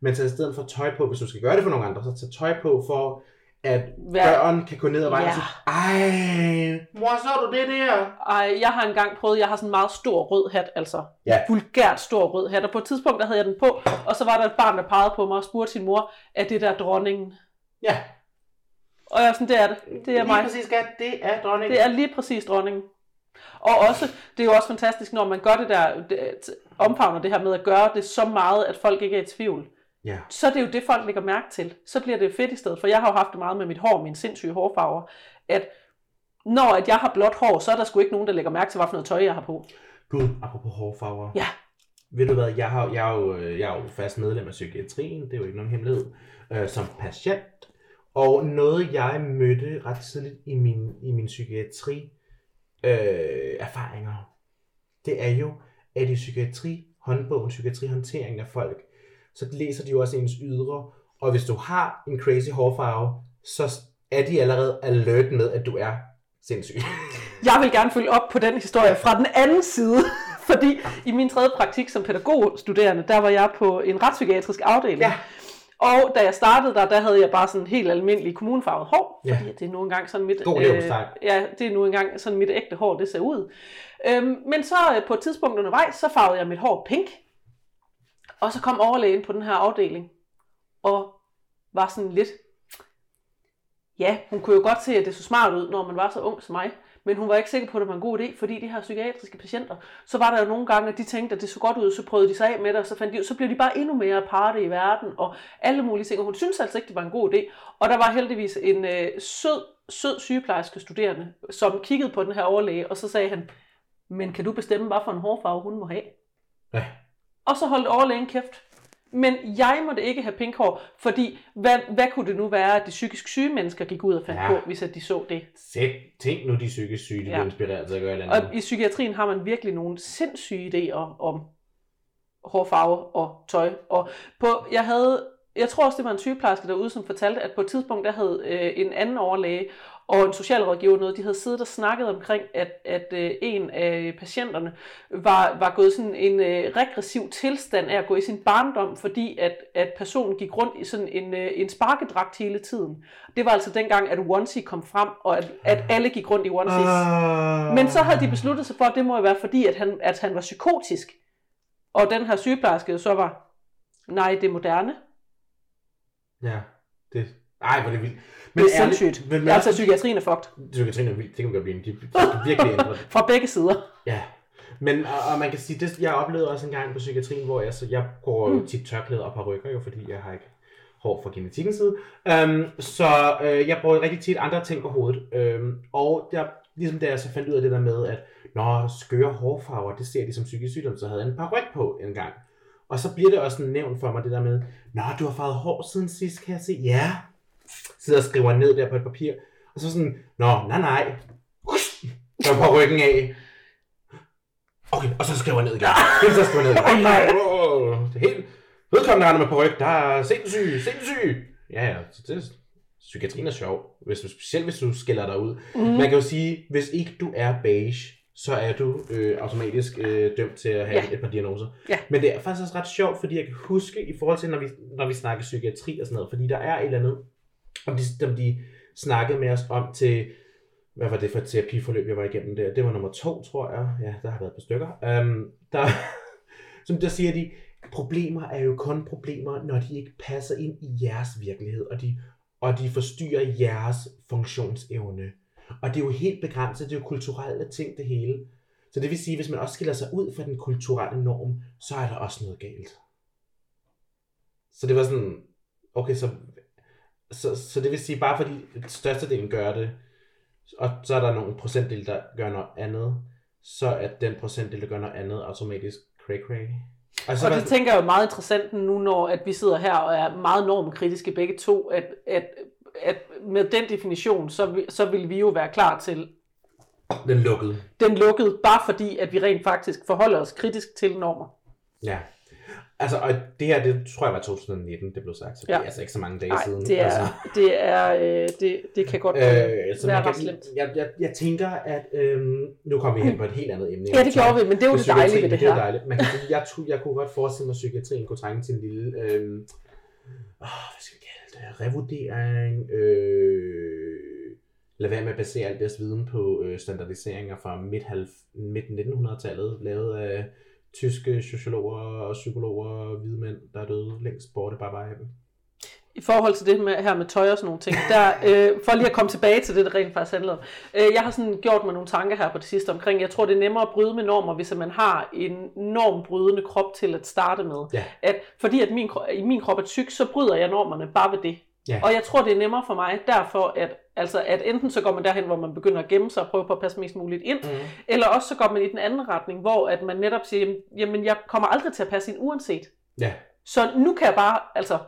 men tag i stedet for tøj på, hvis du skal gøre det for nogle andre, så tag tøj på for at Hver- børn kan gå ned ad vejen Ja. og sige, ej, mor, så du det der? Ej, jeg har engang prøvet, jeg har sådan en meget stor rød hat, altså Ja. vulgært stor rød hat, og på et tidspunkt, der havde jeg den på, og så var der et barn, der pegede på mig og spurgte sin mor, er det der dronningen? Ja, Og jeg er sådan, det er det. Det er lige mig. præcis, skat. Det er dronningen. Det er lige præcis dronningen. Og også, det er jo også fantastisk, når man gør det der, det, omfavner det her med at gøre det så meget, at folk ikke er i tvivl. Ja. Så er det jo det, folk lægger mærke til. Så bliver det fedt i stedet, for jeg har jo haft det meget med mit hår, mine sindssyge hårfarver, at når at jeg har blåt hår, så er der sgu ikke nogen, der lægger mærke til, hvad for noget tøj, jeg har på. Gud, apropos hårfarver. Ja. Ved du hvad, jeg, har, jeg, er jo, øh, jeg er jo fast medlem af psykiatrien, det er jo ikke nogen hemmelighed, øh, som patient. Og noget, jeg mødte ret tidligt i min, i min psykiatri øh, erfaringer, det er jo, at i psykiatri, håndbogen, psykiatrihåndtering af folk, så læser de jo også ens ydre, og hvis du har en crazy hårfarve, så er de allerede alert med, at du er sindssyg. Jeg vil gerne følge op på den historie fra den anden side, fordi i min tredje praktik som pædagogstuderende, der var jeg på en retspsykiatrisk afdeling. Ja. Og da jeg startede der, der havde jeg bare sådan helt almindelig kommunefarvet hår, Ja. fordi det er nu engang sådan mit, øh, God leverpostej. ja, det er nu engang sådan mit ægte hår, det ser ud. Øhm, men så øh, på et tidspunkt undervejs, så farvede jeg mit hår pink, og så kom overlægen på den her afdeling, og var sådan lidt, ja, hun kunne jo godt se, at det så smart ud, når man var så ung som mig, men hun var ikke sikker på, at det var en god idé, fordi de her psykiatriske patienter, så var der jo nogle gange, at de tænkte, at det så godt ud, så prøvede de sig af med det, og så, fandt de, så blev de bare endnu mere aparte i verden, og alle mulige ting, og hun synes altså ikke, det var en god idé. Og der var heldigvis en øh, sød, sød sygeplejerske studerende, som kiggede på den her overlæge, og så sagde han, men kan du bestemme, hvad for en hårfarve hun må have? Ja. Og så holdt overlægen kæft. Men jeg måtte ikke have pink hår, fordi hvad, hvad kunne det nu være, at de psykisk syge mennesker gik ud og fandt Ja. på, hvis at de så det? Sæt, tænk nu de psykisk syge, de ja. Inspireret til at gøre et eller andet. Og i psykiatrien har man virkelig nogle sindssyge idéer om hårfarve og tøj. Og på, jeg havde, jeg tror også, det var en sygeplejerske derude, som fortalte, at på et tidspunkt, der havde øh, en anden overlæge og en socialrådgiver noget, de havde siddet og snakket omkring, at, at øh, en af patienterne var, var gået sådan en øh, regressiv tilstand af at gå i sin barndom, fordi at, at personen gik rundt i sådan en, øh, en sparkedragt hele tiden. Det var altså dengang, at onesie kom frem, og at, at alle gik rundt i onesies. Ah. Men så havde de besluttet sig for, at det må være fordi, at han, at han var psykotisk. Og den her sygeplejerske så var, nej, det er moderne. Ja, det... Ej, hvor er det vildt. Det er ærligt, sindssygt. Men, men Altså, psykiatrien er fucked. psykiatrien er vildt. Det kan godt blive. De, virkelig ændre. Fra begge sider. Ja. Men, og, og man kan sige, det, jeg oplevede også en gang på psykiatrien, hvor jeg, så jeg går mm. tit tørklæder og rykker jo, fordi jeg har ikke hår fra genetikkens side. Um, så øh, jeg bruger rigtig tit andre ting på hovedet. Um, og jeg, ligesom da jeg så fandt ud af det der med, at når skøre hårfarver, det ser de som psykisk sygdom, så havde jeg en par ryg på en gang. Og så bliver det også nævnt for mig, det der med, Nå, du har farvet hår siden sidst, kan jeg se? Ja. Sidder og skriver ned der på et papir. Og så sådan, Nå, nej, nej. Så på ryggen af. Okay, og så skriver jeg ned igen. Helt så skriver jeg ned igen. Nej. Det er helt... Vedkommende render med på ryg, der er sindssyg, sindssyg. Ja, ja, så det er... Psykiatrien er sjov, hvis du, specielt hvis du skiller dig ud. Mm. Man kan jo sige, hvis ikke du er beige, så er du øh, automatisk øh, dømt til at have Ja. et par diagnoser. Ja. Men det er faktisk også ret sjovt, fordi jeg kan huske i forhold til, når vi, når vi snakker psykiatri og sådan noget, fordi der er et eller andet, om de, om de snakkede med os om til, hvad var det for et terapiforløb, jeg var igennem der? Det var nummer to, tror jeg. Ja, der har været et par stykker. Um, der, som der siger de, problemer er jo kun problemer, når de ikke passer ind i jeres virkelighed, og de, og de forstyrrer jeres funktionsevne. Og det er jo helt begrænset, det er jo kulturelle ting det hele. Så det vil sige, hvis man også skiller sig ud fra den kulturelle norm, så er der også noget galt. Så det var sådan, okay, så, så, så det vil sige, bare fordi størstedelen gør det, og så er der nogle procentdel, der gør noget andet, så er den procentdel, der gør noget andet, automatisk cray-cray. Altså, Og det tænker jeg jo meget interessant nu, når at vi sidder her og er meget normkritiske begge to, at, at, at med den definition, så, vi- så vil vi jo være klar til den lukkede. den lukkede, bare fordi, at vi rent faktisk forholder os kritisk til normer. Ja. Altså, og det her, det tror jeg var 2019, det blev sagt, så det Ja. er altså ikke så mange dage Nej, siden. det er, altså. det, er øh, det, det kan godt Øh, så være ret slemt. jeg, jeg, jeg tænker, at øhm, nu kommer vi hen på et helt andet emne. Ja, det gjorde vi, men det er jo det dejlige ved det Det er her. dejligt. Man kan, jeg, tror, jeg kunne godt forestille mig, at psykiatrien kunne trænge til en lille... Øhm, åh, hvad skal vi kalde det? revurdering, øh, lad være med at basere alt deres viden på øh, standardiseringer fra midt, midt 1900-tallet, lavet af tyske sociologer og psykologer og hvide mænd, der er døde længst borte bare bare. I forhold til det med, her med tøj og sådan nogle ting, der, øh, for lige at komme tilbage til det, der rent faktisk handler om. Øh, jeg har sådan gjort mig nogle tanker her på det sidste omkring, jeg tror, det er nemmere at bryde med normer, hvis man har en normbrydende krop til at starte med. Ja. At, fordi at min, i min krop er tyk, så bryder jeg normerne bare ved det. Ja. Og jeg tror, det er nemmere for mig, derfor at, altså, at enten så går man derhen, hvor man begynder at gemme sig og prøve på at passe mest muligt ind, Mm. eller også så går man i den anden retning, hvor at man netop siger, jamen, jamen jeg kommer aldrig til at passe ind uanset. Ja. Så nu kan jeg bare altså,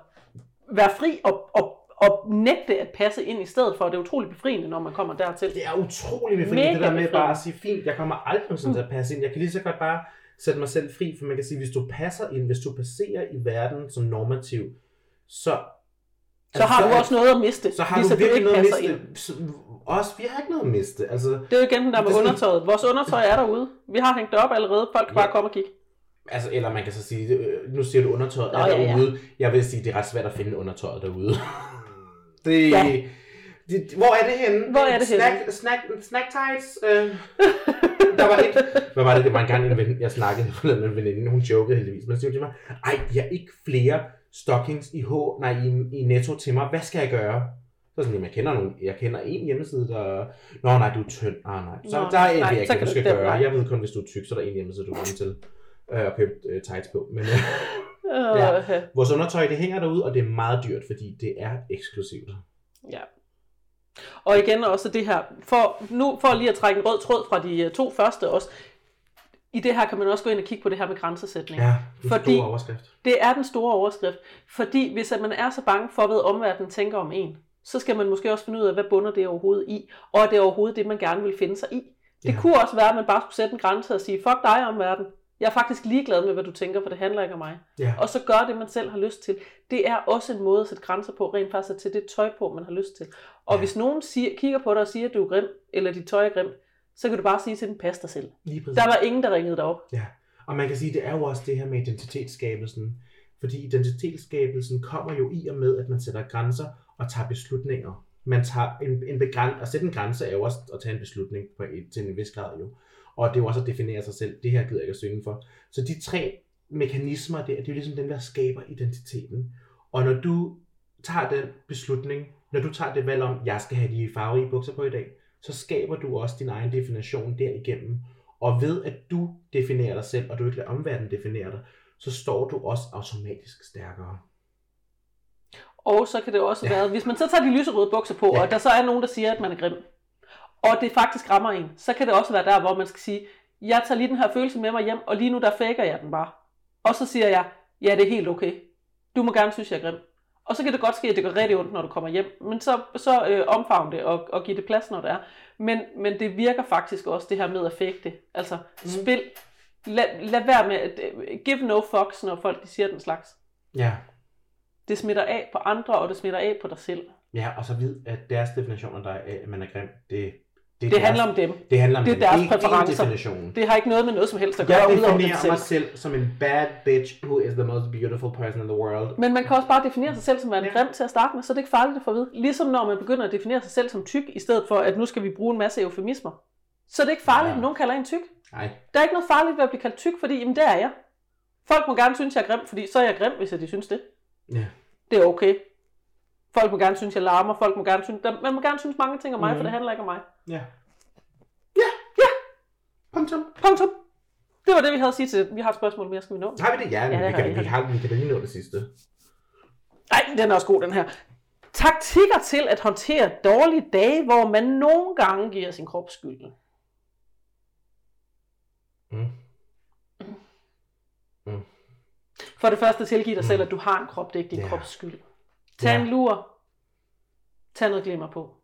være fri og, og, og nægte at passe ind i stedet for. Det er utroligt befriende, når man kommer dertil. Det er utrolig befriende, Mega det der med befriende. bare at sige, fint, jeg kommer aldrig sådan til at passe ind. Jeg kan lige så godt bare sætte mig selv fri, for man kan sige, hvis du passer ind, hvis du passerer i verden som normativ, så... Så har du er- også noget at miste, så har hvis du virkelig noget at miste. ind. Så, også, vi har ikke noget at miste. Altså, Det er jo igen den der med er undertøjet. Vores undertøj er derude. Vi har hængt det op allerede. Folk kan Ja. bare komme og kigge. altså, eller man kan så sige, øh, nu siger du undertøjet Nå, er ja, ja. derude. Jeg vil sige, det er ret svært at finde undertøjet derude. det, Ja. det, hvor er det henne? Hvor er det henne? snack, Snack, snack tights. Øh. der var et, hvad var det, det var engang en ven, jeg snakkede med en veninde, hun jokede heldigvis, men så siger til mig, ej, jeg har ikke flere stockings i, H, nej, i, i Netto til mig, hvad skal jeg gøre? Så sådan, jamen, jeg kender, nogle, jeg kender en hjemmeside, der... Nå, nej, du er tynd. Ah, nej. Så Nå, der er en, nej, jeg kan du skal gøre. nej. Jeg ved kun, hvis du er tyk, så er der en hjemmeside, du kan til øh, at købe øh, tights på. Men øh, Ja. Ja. vores undertøj, det hænger derude, og det er meget dyrt, fordi det er eksklusivt. ja. Og igen også det her, for, nu for lige at trække en rød tråd fra de øh, to første også, i det her kan man også gå ind og kigge på det her med grænsesætning. Ja, en Fordi- stor overskrift. Det er den store overskrift. Fordi hvis at man er så bange for, hvad omverdenen tænker om en, så skal man måske også finde ud af, hvad bunder det overhovedet i, og er det overhovedet det, man gerne vil finde sig i. Det Ja. kunne også være, at man bare skulle sætte en grænse og sige, fuck dig omverden. Jeg er faktisk ligeglad med, hvad du tænker, for det handler ikke om mig. Ja. Og så gør det, man selv har lyst til. Det er også en måde at sætte grænser på, rent faktisk til det tøj på, man har lyst til. Og ja. hvis nogen siger, kigger på dig og siger, at du er grim, eller dit tøj er grimt, så kan du bare sige til dem, pas dig selv. Lige præcis. Der var ingen, der ringede dig op. Ja, og man kan sige, det er jo også det her med identitetsskabelsen. Fordi identitetsskabelsen kommer jo i og med, at man sætter grænser og tager beslutninger. Man tager en, en begræn, at sætte en grænse er jo også at tage en beslutning på et, til en vis grad jo. Og det er jo også at definere sig selv. Det her gider jeg ikke at synge for. Så de tre mekanismer der, det er jo ligesom dem, der skaber identiteten. Og når du tager den beslutning, når du tager det valg om, jeg skal have de farverige bukser på i dag, så skaber du også din egen definition derigennem. Og ved at du definerer dig selv, og du ikke lader omverdenen definere dig, så står du også automatisk stærkere. Og så kan det også Ja. være, hvis man så tager de lyserøde bukser på, Ja. og der så er nogen, der siger, at man er grim, og det faktisk rammer en, så kan det også være der, hvor man skal sige, jeg tager lige den her følelse med mig hjem, og lige nu der faker jeg den bare. Og så siger jeg, ja, det er helt okay. Du må gerne synes, jeg er grim. Og så kan det godt ske, at det går rigtig ondt, når du kommer hjem. Men så, så øh, omfavn det og, og giv det plads, når det er. Men, men det virker faktisk også, det her med at det. Altså, mm. spil. Lad, lad være med at øh, give no fucks, når folk de siger den slags. Ja. Det smitter af på andre, og det smitter af på dig selv. Ja, og så vid, at deres definitioner der af, at man er grim, det, det, er Det deres, handler om dem. det handler om det er dem. deres det er præferencer. definition. Det har ikke noget med noget som helst at gøre Jeg definerer selv. mig selv som en bad bitch, who is the most beautiful person in the world. Men man kan også bare definere sig selv som værende Ja. grim til at starte med, så det er ikke farligt at få at vide. Ligesom når man begynder at definere sig selv som tyk, i stedet for at nu skal vi bruge en masse eufemismer. Så er det ikke farligt, Ja. at nogen kalder en tyk. Nej. Der er ikke noget farligt ved at blive kaldt tyk, fordi jamen, det er jeg. Folk må gerne synes, jeg er grim, fordi så er jeg grim, hvis de synes det. Ja. Det er okay. Folk må gerne synes, jeg larmer. Folk må gerne synes, der, man må gerne synes mange ting om mig, Mhm. for det handler ikke om mig. Ja. Ja. Ja. Punktum. Punktum. Det var det, vi havde at sige til. Vi har et spørgsmål mere, skal vi nå? Har vi det? Ja, men Ja, vi, kan, vi. har, vi kan da lige nå det sidste. Nej, den er også god, den her. Taktikker til at håndtere dårlige dage, hvor man nogle gange giver sin krop skylden. Mm. For det første tilgiv dig Mm. selv, at du har en krop, det er ikke din Ja. krops skyld. Tag Ja. en lur. Tag noget glimmer på.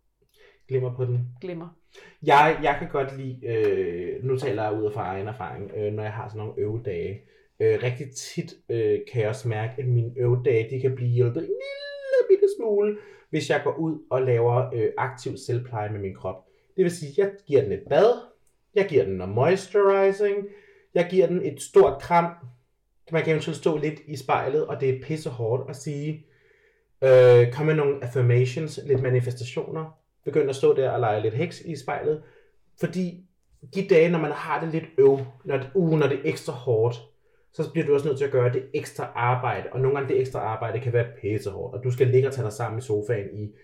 Glimmer på den. Glimmer. Jeg, jeg kan godt lide, øh, nu taler jeg ud af fra egen erfaring, øh, når jeg har sådan nogle øvedage. Øh, rigtig tit øh, kan jeg også mærke, at mine øvedage, de kan blive hjulpet en lille bitte smule, hvis jeg går ud og laver øh, aktiv selvpleje med min krop. Det vil sige, jeg giver den et bad, jeg giver den noget moisturizing, jeg giver den et stort kram. Man kan eventuelt stå lidt i spejlet, og det er pisse hårdt at sige, Øh, kom med nogle affirmations, lidt manifestationer begynde at stå der og lege lidt heks i spejlet. Fordi de dage, når man har det lidt øv, når det, uh, når det er ekstra hårdt, så bliver du også nødt til at gøre det ekstra arbejde. Og nogle gange det ekstra arbejde kan være pæsehårdt. Og du skal ligge og tage dig sammen i sofaen i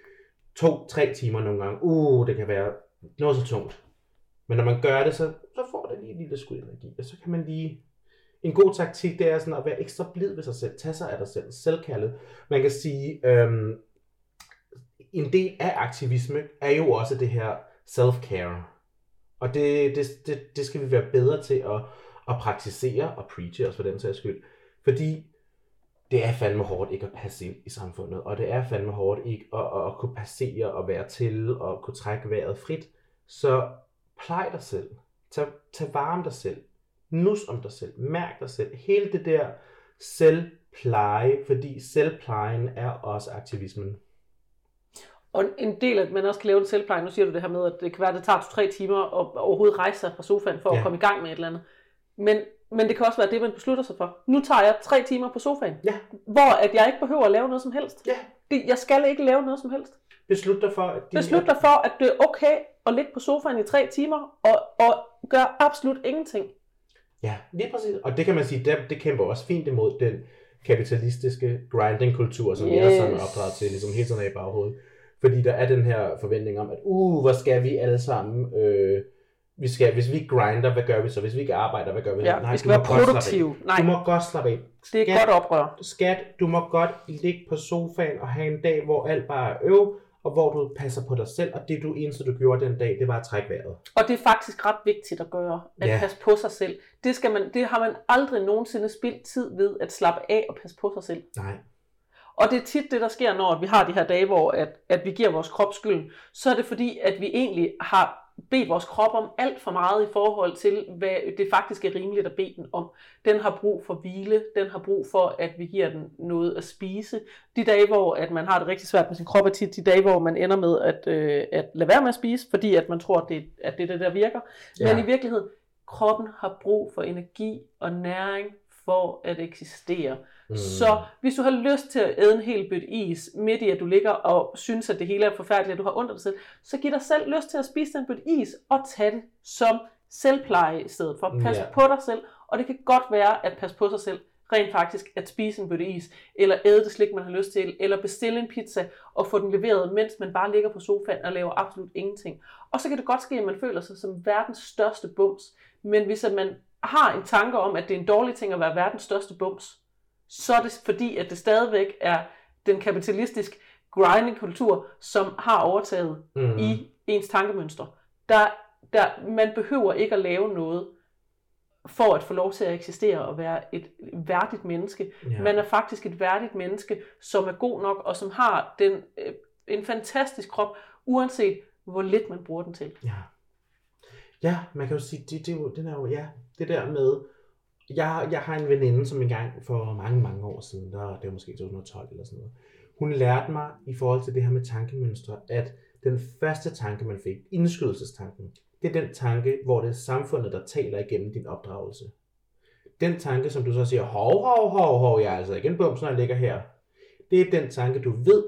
to-tre timer nogle gange. Uh, det kan være noget så tungt. Men når man gør det, så, så får det lige en lille skud energi. Og så kan man lige... En god taktik, det er sådan at være ekstra blid ved sig selv. Tage sig af dig selv. Selvkaldet. Man kan sige, øhm, en del af aktivisme er jo også det her self-care. Og det, det, det, det skal vi være bedre til at, at praktisere og preache også for den sags skyld. Fordi det er fandme hårdt ikke at passe ind i samfundet, og det er fandme hårdt ikke at, at, at kunne passere og være til og kunne trække vejret frit. Så plej dig selv. Tag, tag vare om dig selv. Nus om dig selv. Mærk dig selv. Hele det der selvpleje, fordi selvplejen er også aktivismen. Og en del af, at man også kan lave det selvpleje, nu siger du det her med, at det kan være, at det tager to-tre timer at overhovedet rejse sig fra sofaen for ja. at komme i gang med et eller andet. Men, men det kan også være det, man beslutter sig for. Nu tager jeg tre timer på sofaen, Ja. hvor at jeg ikke behøver at lave noget som helst. Ja. Det- Jeg skal ikke lave noget som helst. Beslut dig for, at din, Beslut dig for, at det er okay at ligge på sofaen i tre timer og, og gøre absolut ingenting. Ja, lige præcis. Og det kan man sige, det, det kæmper også fint imod den kapitalistiske grinding-kultur, som yes. sammen er opdraget til, ligesom hele tiden er i baghovedet. Fordi der er den her forventning om, at uh, hvor skal vi alle sammen, øh, vi skal, hvis vi ikke grinder, hvad gør vi så? Hvis vi ikke arbejder, hvad gør vi så? Ja, vi skal være produktive. Nej, Du må godt slappe af. det er Skat, godt oprør. Skat, du må godt ligge på sofaen og have en dag, hvor alt bare er øv, og hvor du passer på dig selv, og det du eneste, du gjorde den dag, det var at trække vejret. Og det er faktisk ret vigtigt at gøre, at Ja. passe på sig selv. Det, skal man, det har man aldrig nogensinde spildt tid ved, at slappe af og passe på sig selv. Nej. Og det er tit det, der sker, når vi har de her dage, hvor at, at vi giver vores krop skylden. Så er det fordi, at vi egentlig har bedt vores krop om alt for meget i forhold til, hvad det faktisk er rimeligt at bede den om. Den har brug for hvile, den har brug for, at vi giver den noget at spise. De dage, hvor at man har det rigtig svært med sin krop, er tit de dage, hvor man ender med at, øh, at lade være med at spise, fordi at man tror, at det, at det er det, der virker. Ja. Men i virkeligheden, kroppen har brug for energi og næring for at eksistere. Mm. Så hvis du har lyst til at æde en hel bødt is, midt i at du ligger og synes, at det hele er forfærdeligt, at du har ondt af dig selv, så giv dig selv lyst til at spise den bødt is, og tag det som selvpleje i stedet for. Pas Ja. på dig selv, og det kan godt være at passe på sig selv, rent faktisk at spise en bøtte is, eller æde det slik, man har lyst til, eller bestille en pizza og få den leveret, mens man bare ligger på sofaen og laver absolut ingenting. Og så kan det godt ske, at man føler sig som verdens største bums. Men hvis man har en tanke om, at det er en dårlig ting at være verdens største bums, så er det fordi, at det stadigvæk er den kapitalistiske grinding-kultur, som har overtaget Mm. i ens tankemønstre. Der, der, man behøver ikke at lave noget for at få lov til at eksistere og være et værdigt menneske. Ja. Man er faktisk et værdigt menneske, som er god nok og som har den, øh, en fantastisk krop, uanset hvor lidt man bruger den til. Ja. Ja, man kan jo sige, det, det, er den er jo, ja, det der med, jeg, jeg har en veninde, som engang for mange, mange år siden, der, det var måske 2012 eller sådan noget, hun lærte mig i forhold til det her med tankemønstre, at den første tanke, man fik, indskydelsestanken, det er den tanke, hvor det er samfundet, der taler igennem din opdragelse. Den tanke, som du så siger, hov, hov, hov, hov, jeg er altså ikke en bums, når jeg ligger her. Det er den tanke, du ved,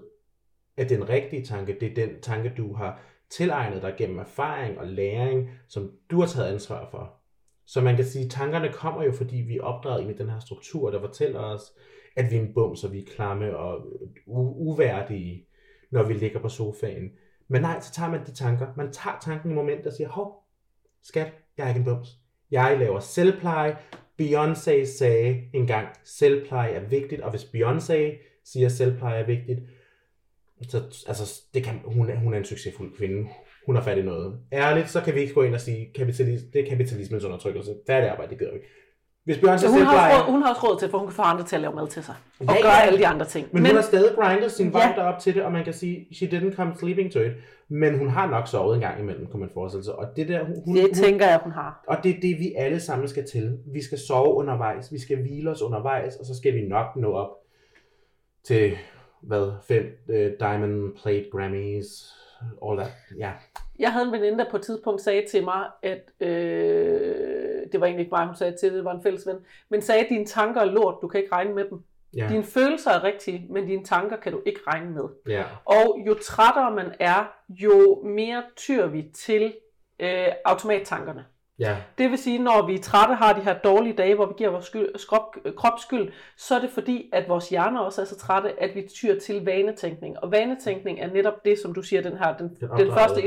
at den rigtige tanke, det er den tanke, du har tilegnet dig gennem erfaring og læring, som du har taget ansvar for. Så man kan sige, at tankerne kommer jo, fordi vi er opdraget ind i den her struktur, der fortæller os, at vi er en bums, og vi er klamme og u- uværdige, når vi ligger på sofaen. Men nej, så tager man de tanker. Man tager tanken i momentet og siger, hov, skat, jeg er ikke en bums. Jeg laver selvpleje. Beyoncé sagde engang, selvpleje er vigtigt, og hvis Beyoncé siger, selvpleje er vigtigt, så altså, det kan, hun, er, hun er en succesfuld kvinde. Hun har fat i noget. Ærligt, så kan vi ikke gå ind og sige, kapitalis, det er kapitalismens undertrykkelse. Færdig arbejde, det gider vi ikke. Hvis Beyoncé Så hun har, også råd, hun har også råd til, for hun kan få andre til at lave mad til sig. Og Ja, gøre ja. alle de andre ting. Men, men hun har stadig grindet sin vej Ja. op til det, og man kan sige, she didn't come sleeping to it. Men hun har nok sovet en gang imellem, kunne man forestille sig. Og det der, hun, hun, det hun, tænker jeg, hun har. og det er det, vi alle sammen skal til. Vi skal sove undervejs, vi skal hvile os undervejs, og så skal vi nok nå op til, hvad, fem uh, Diamond Plate Grammys, all that, ja. Jeg havde en veninde, der på et tidspunkt sagde til mig, at øh, det var egentlig ikke mig, hun sagde til det, var en fælles ven, men sagde, at dine tanker er lort, du kan ikke regne med dem. Ja. Dine følelser er rigtige, men dine tanker kan du ikke regne med. Ja. Og jo trættere man er, jo mere tyr vi til øh, automattankerne. Ja. Det vil sige, når vi er trætte, har de her dårlige dage, hvor vi giver vores skyld, krop, krop skyld, så er det fordi, at vores hjerner også er så trætte, at vi tyr til vanetænkning. Og vanetænkning er netop det, som du siger, den her, den, den opdragelse, første ja.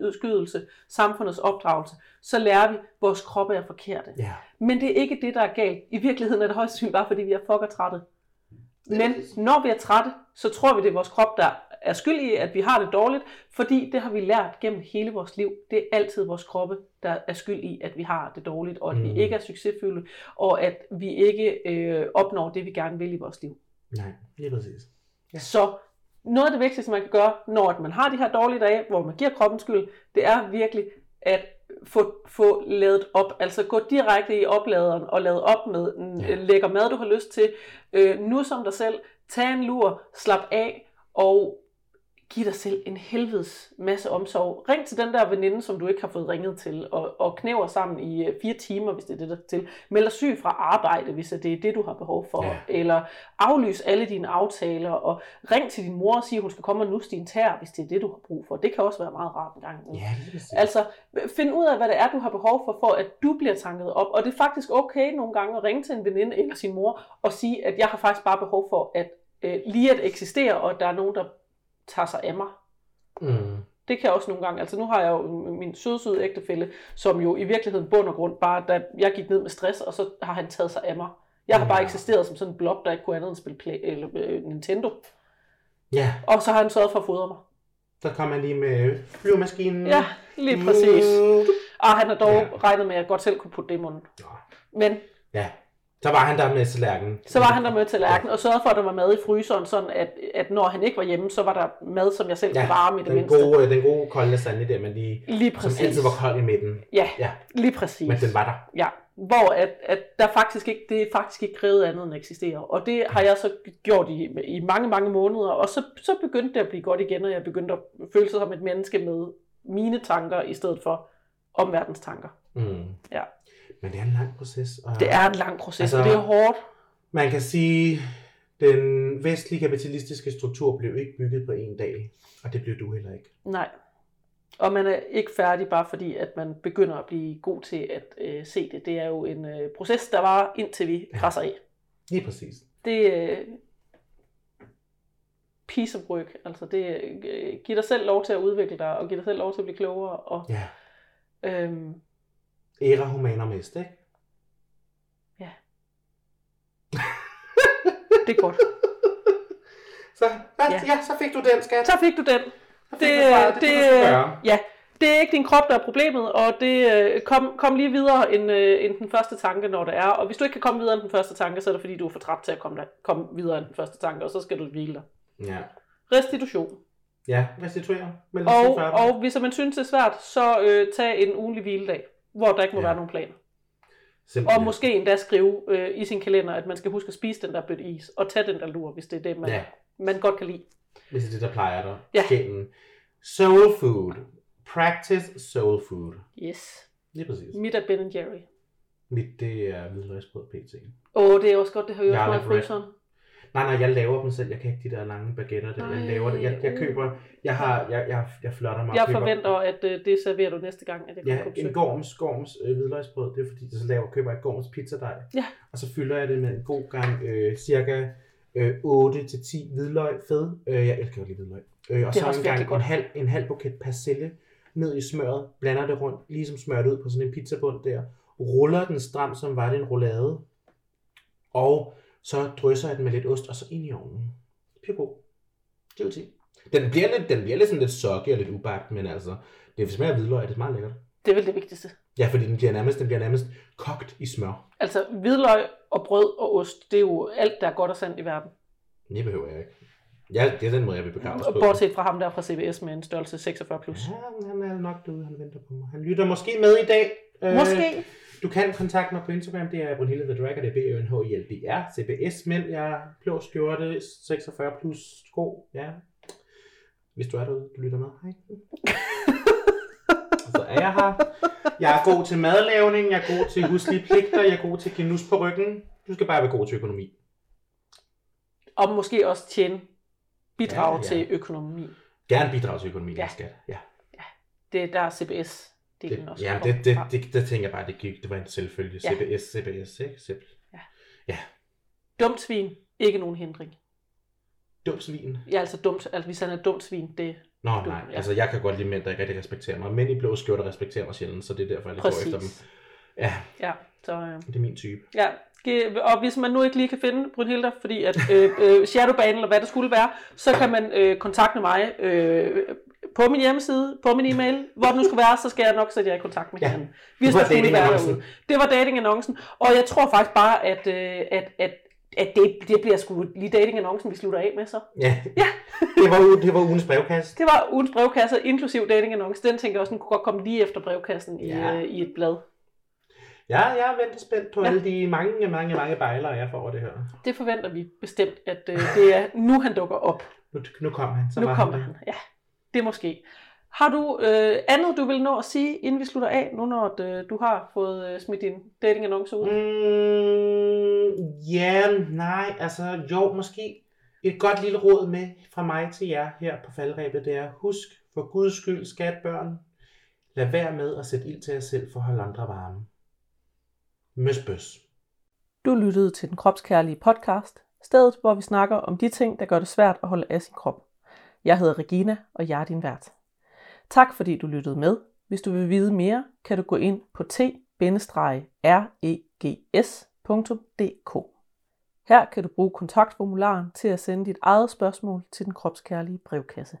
indskydelse, samfundets opdragelse. Så lærer vi, at vores kroppe er forkerte. Ja. Men det er ikke det, der er galt. I virkeligheden er det højst sandsynligt bare, fordi vi er fucker trætte. Men når vi er trætte, så tror vi, det er vores krop, der er skyld i, at vi har det dårligt, fordi det har vi lært gennem hele vores liv. Det er altid vores kroppe, der er skyld i, at vi har det dårligt, og at mm. Vi ikke er succesfulde, og at vi ikke øh, opnår det, vi gerne vil i vores liv. Nej, lige præcis. Ja. Så noget af det vigtigste, man kan gøre, når at man har de her dårlige dage, hvor man giver kroppen skyld, det er virkelig at få, få lavet op. Altså gå direkte i opladeren og lade op med ja. lækker mad, du har lyst til. Øh, nu som dig selv. Tag en lur, slap af og giv dig selv en helvedes masse omsorg. Ring til den der veninde, som du ikke har fået ringet til, og, og knæver sammen i øh, fire timer, hvis det er det, der er til. Meld dig syg fra arbejde, hvis det er det, du har behov for. Ja. Eller aflys alle dine aftaler, og ring til din mor og sig, at hun skal komme og nusse din tær, hvis det er det, du har brug for. Det kan også være meget rart en gang. Ja. Altså, find ud af, hvad det er, du har behov for, for at du bliver tanket op. Og det er faktisk okay nogle gange at ringe til en veninde eller sin mor og sige, at jeg har faktisk bare behov for at øh, lige at eksistere, og at der er nogen, der tager sig af mig. Mm. Det kan jeg også nogle gange. Altså nu har jeg jo min søde, søde ægtefælle, som jo i virkeligheden bund og grund bare, da jeg gik ned med stress, og så har han taget sig af mig. Jeg har bare Ja. eksisteret som sådan en blob, der ikke kunne andet end spille play, eller, øh, Nintendo. Ja, Og så har han sørget for at fodre mig. så kom man lige med flyvemaskinen. Ja, lige præcis. Mm. Og han har dog Ja. ja. regnet med, at jeg godt selv kunne putte det i munden. Nå. Men Ja, så var han der med tallerkenen. Så var han der med til lærken og sørgede for, at der var mad i fryseren, sådan at, at når han ikke var hjemme, så var der mad, som jeg selv kunne varme i det den mindste. gode, øh, den gode kolde lasagne der, men lige, Lige som præcis. altid var kold i midten. Ja, Ja, lige præcis. men den var der. Ja, hvor at, at der faktisk ikke, det er faktisk ikke krævet andet end at eksistere. Og det har jeg så gjort i, i mange, mange måneder, og så, så begyndte det at blive godt igen, og jeg begyndte at føle sig som et menneske med mine tanker, i stedet for omverdens tanker. Mm. Ja. Men det er en lang proces. Og Det er en lang proces, Altså- og det er hårdt. Man kan sige, den vestlige kapitalistiske struktur blev ikke bygget på en dag, og det blev du heller ikke. Nej. Og man er ikke færdig bare fordi, at man begynder at blive god til at øh, se det. Det er jo en øh, proces, der var indtil vi krasser af. Lige præcis. Det er øh, piece of work. Altså det øh, giver dig selv lov til at udvikle dig, og giver dig selv lov til at blive klogere. Og, Ja. øhm, Era humanum est, ikke? det er godt. Så, ja. Ja. ja, så fik du den, skat. Så fik du den. Så fik Det, du svaret. det, det, det, gøre. ja, det er ikke din krop, der er problemet, og det øh, kom, kom lige videre end, øh, end den første tanke, når det er. Og hvis du ikke kan komme videre end den første tanke, så er det fordi, du er for træt til at komme, der, komme videre end den første tanke, og så skal du hvile dig. Ja. Restitution. Ja, restituere. Og, og hvis man synes, det er svært, så øh, tag en ugenlig hviledag, hvor der ikke må Ja. være nogen plan. Simpelthen. Og måske endda skrive øh, i sin kalender, at man skal huske at spise den der bøtte is, og tage den der lur, hvis det er det, man, Ja. man godt kan lide. Hvis det er det, der plejer dig. Ja. Sjælen. Soul food. Practice soul food. Yes. Lige præcis. Mit er Ben Jerry. Mit, det er hvidløgsbrød pt. Åh, oh, det er også godt, det har Garlic meget i fryseren. Nej, nej, jeg laver dem selv. Jeg kan ikke de der lange baguetter. Der. Jeg laver det. Jeg, jeg køber, jeg har, jeg, jeg, jeg flotter mig. Jeg køber- forventer, at øh, det serverer du næste gang, at jeg Ja, på en gorms, gorms øh, hvidløgsbrød, det er fordi, så laver, køber jeg gorms pizzadej. Ja. Og så fylder jeg det med en god gang øh, cirka øh, 8-10 hvidløg fed. Øh, jeg elsker jo lige hvidløg. Øh, og Det så en gang virkelig en godt. halv, en halv buket persille ned i smøret, blander det rundt, ligesom smørt ud på sådan en pizzabund der, ruller den stram, som var det en roulade, og så drysser jeg den med lidt ost, og så ind i ovnen. God. Det vil sige. Den bliver lidt, den bliver lidt sådan lidt soggy og lidt ubagt, men altså, det smager af hvidløg, det er meget lækkert. Det er vel det vigtigste. Ja, fordi den bliver nærmest, den bliver nærmest kogt i smør. Altså, hvidløg og brød og ost, det er jo alt, der er godt og sandt i verden. Det behøver jeg ikke. Ja, det er den måde, jeg vil begrave på. Bortset fra ham der fra CBS med en størrelse 46+. Plus. Ja, han er nok derude, han venter på mig. Han lytter måske med i dag. Øh, Måske. Du kan kontakte mig på Instagram, det er Brunhilde the Drag, og det er b n h i l d r CBS, men jeg er blå skjorte, 46 plus sko, ja. Hvis du er derude, du lytter med, hej. Så er jeg her. Jeg er god til madlavning, jeg er god til huslige pligter, jeg er god til at give nus på ryggen. Du skal bare være god til økonomi. og måske også tjene bidrag Ja, ja, ja. ja. til økonomi. Gerne bidrage til økonomien Ja. ja. skat. Ja. Det er der CBS. Det, Det, ja, det, det, det, det, tænker jeg bare, det, gik, det var en selvfølgelig. Ja. CBS, CBS, ikke? Simpel. Dumt svin, ikke nogen hindring. Dum svin. Ja, altså dumt, altså hvis han er dumt svin, det Nå, Dum, nej. ja. Altså, jeg kan godt lide mænd, der ikke rigtig respekterer mig. Mænd i blå skjorter respekterer mig sjældent, så det er derfor, jeg går efter dem. Ja, Ja, så øh, det er min type. ja. Og hvis man nu ikke lige kan finde Brynhilde, fordi at øh, øh, Shadowban eller hvad det skulle være, så kan man øh, kontakte mig øh, på min hjemmeside, på min e-mail, hvor det nu skulle være, så skal jeg nok sætte jer i kontakt med Ja. hinanden. Det var datingannoncen. Det var datingannoncen, og jeg tror faktisk bare, at, øh, at, at, at det, det bliver sgu lige datingannoncen, vi slutter af med så. Ja. Ja. det, var, det var ugens brevkast. Det var ugens brevkasse, inklusiv datingannonce. Den tænker jeg også, den kunne godt komme lige efter brevkassen i, øh, i et blad. Ja, jeg er ventet spændt på Ja. alle de mange, mange, mange bejlere, jeg får over det her. Det forventer vi bestemt, at øh, det er nu, han dukker op. Nu, nu kommer han. Så nu kommer der. han. Ja, det måske. Har du øh, andet, du vil nå at sige, inden vi slutter af, nu når øh, du har fået øh, smidt din datingannonce ud? Mm, ja, nej, altså jo, måske et godt lille råd med fra mig til jer her på faldrebet, det er, husk for guds skyld, skat børn, lad være med at sætte ild til jer selv for at holde andre varme. Møs bøs. Du lyttede til den kropskærlige podcast, stedet hvor vi snakker om de ting, der gør det svært at holde af sin krop. Jeg hedder Regina, og jeg er din vært. Tak fordi du lyttede med. Hvis du vil vide mere, kan du gå ind på t-regs.dk. Her kan du bruge kontaktformularen til at sende dit eget spørgsmål til den kropskærlige brevkasse.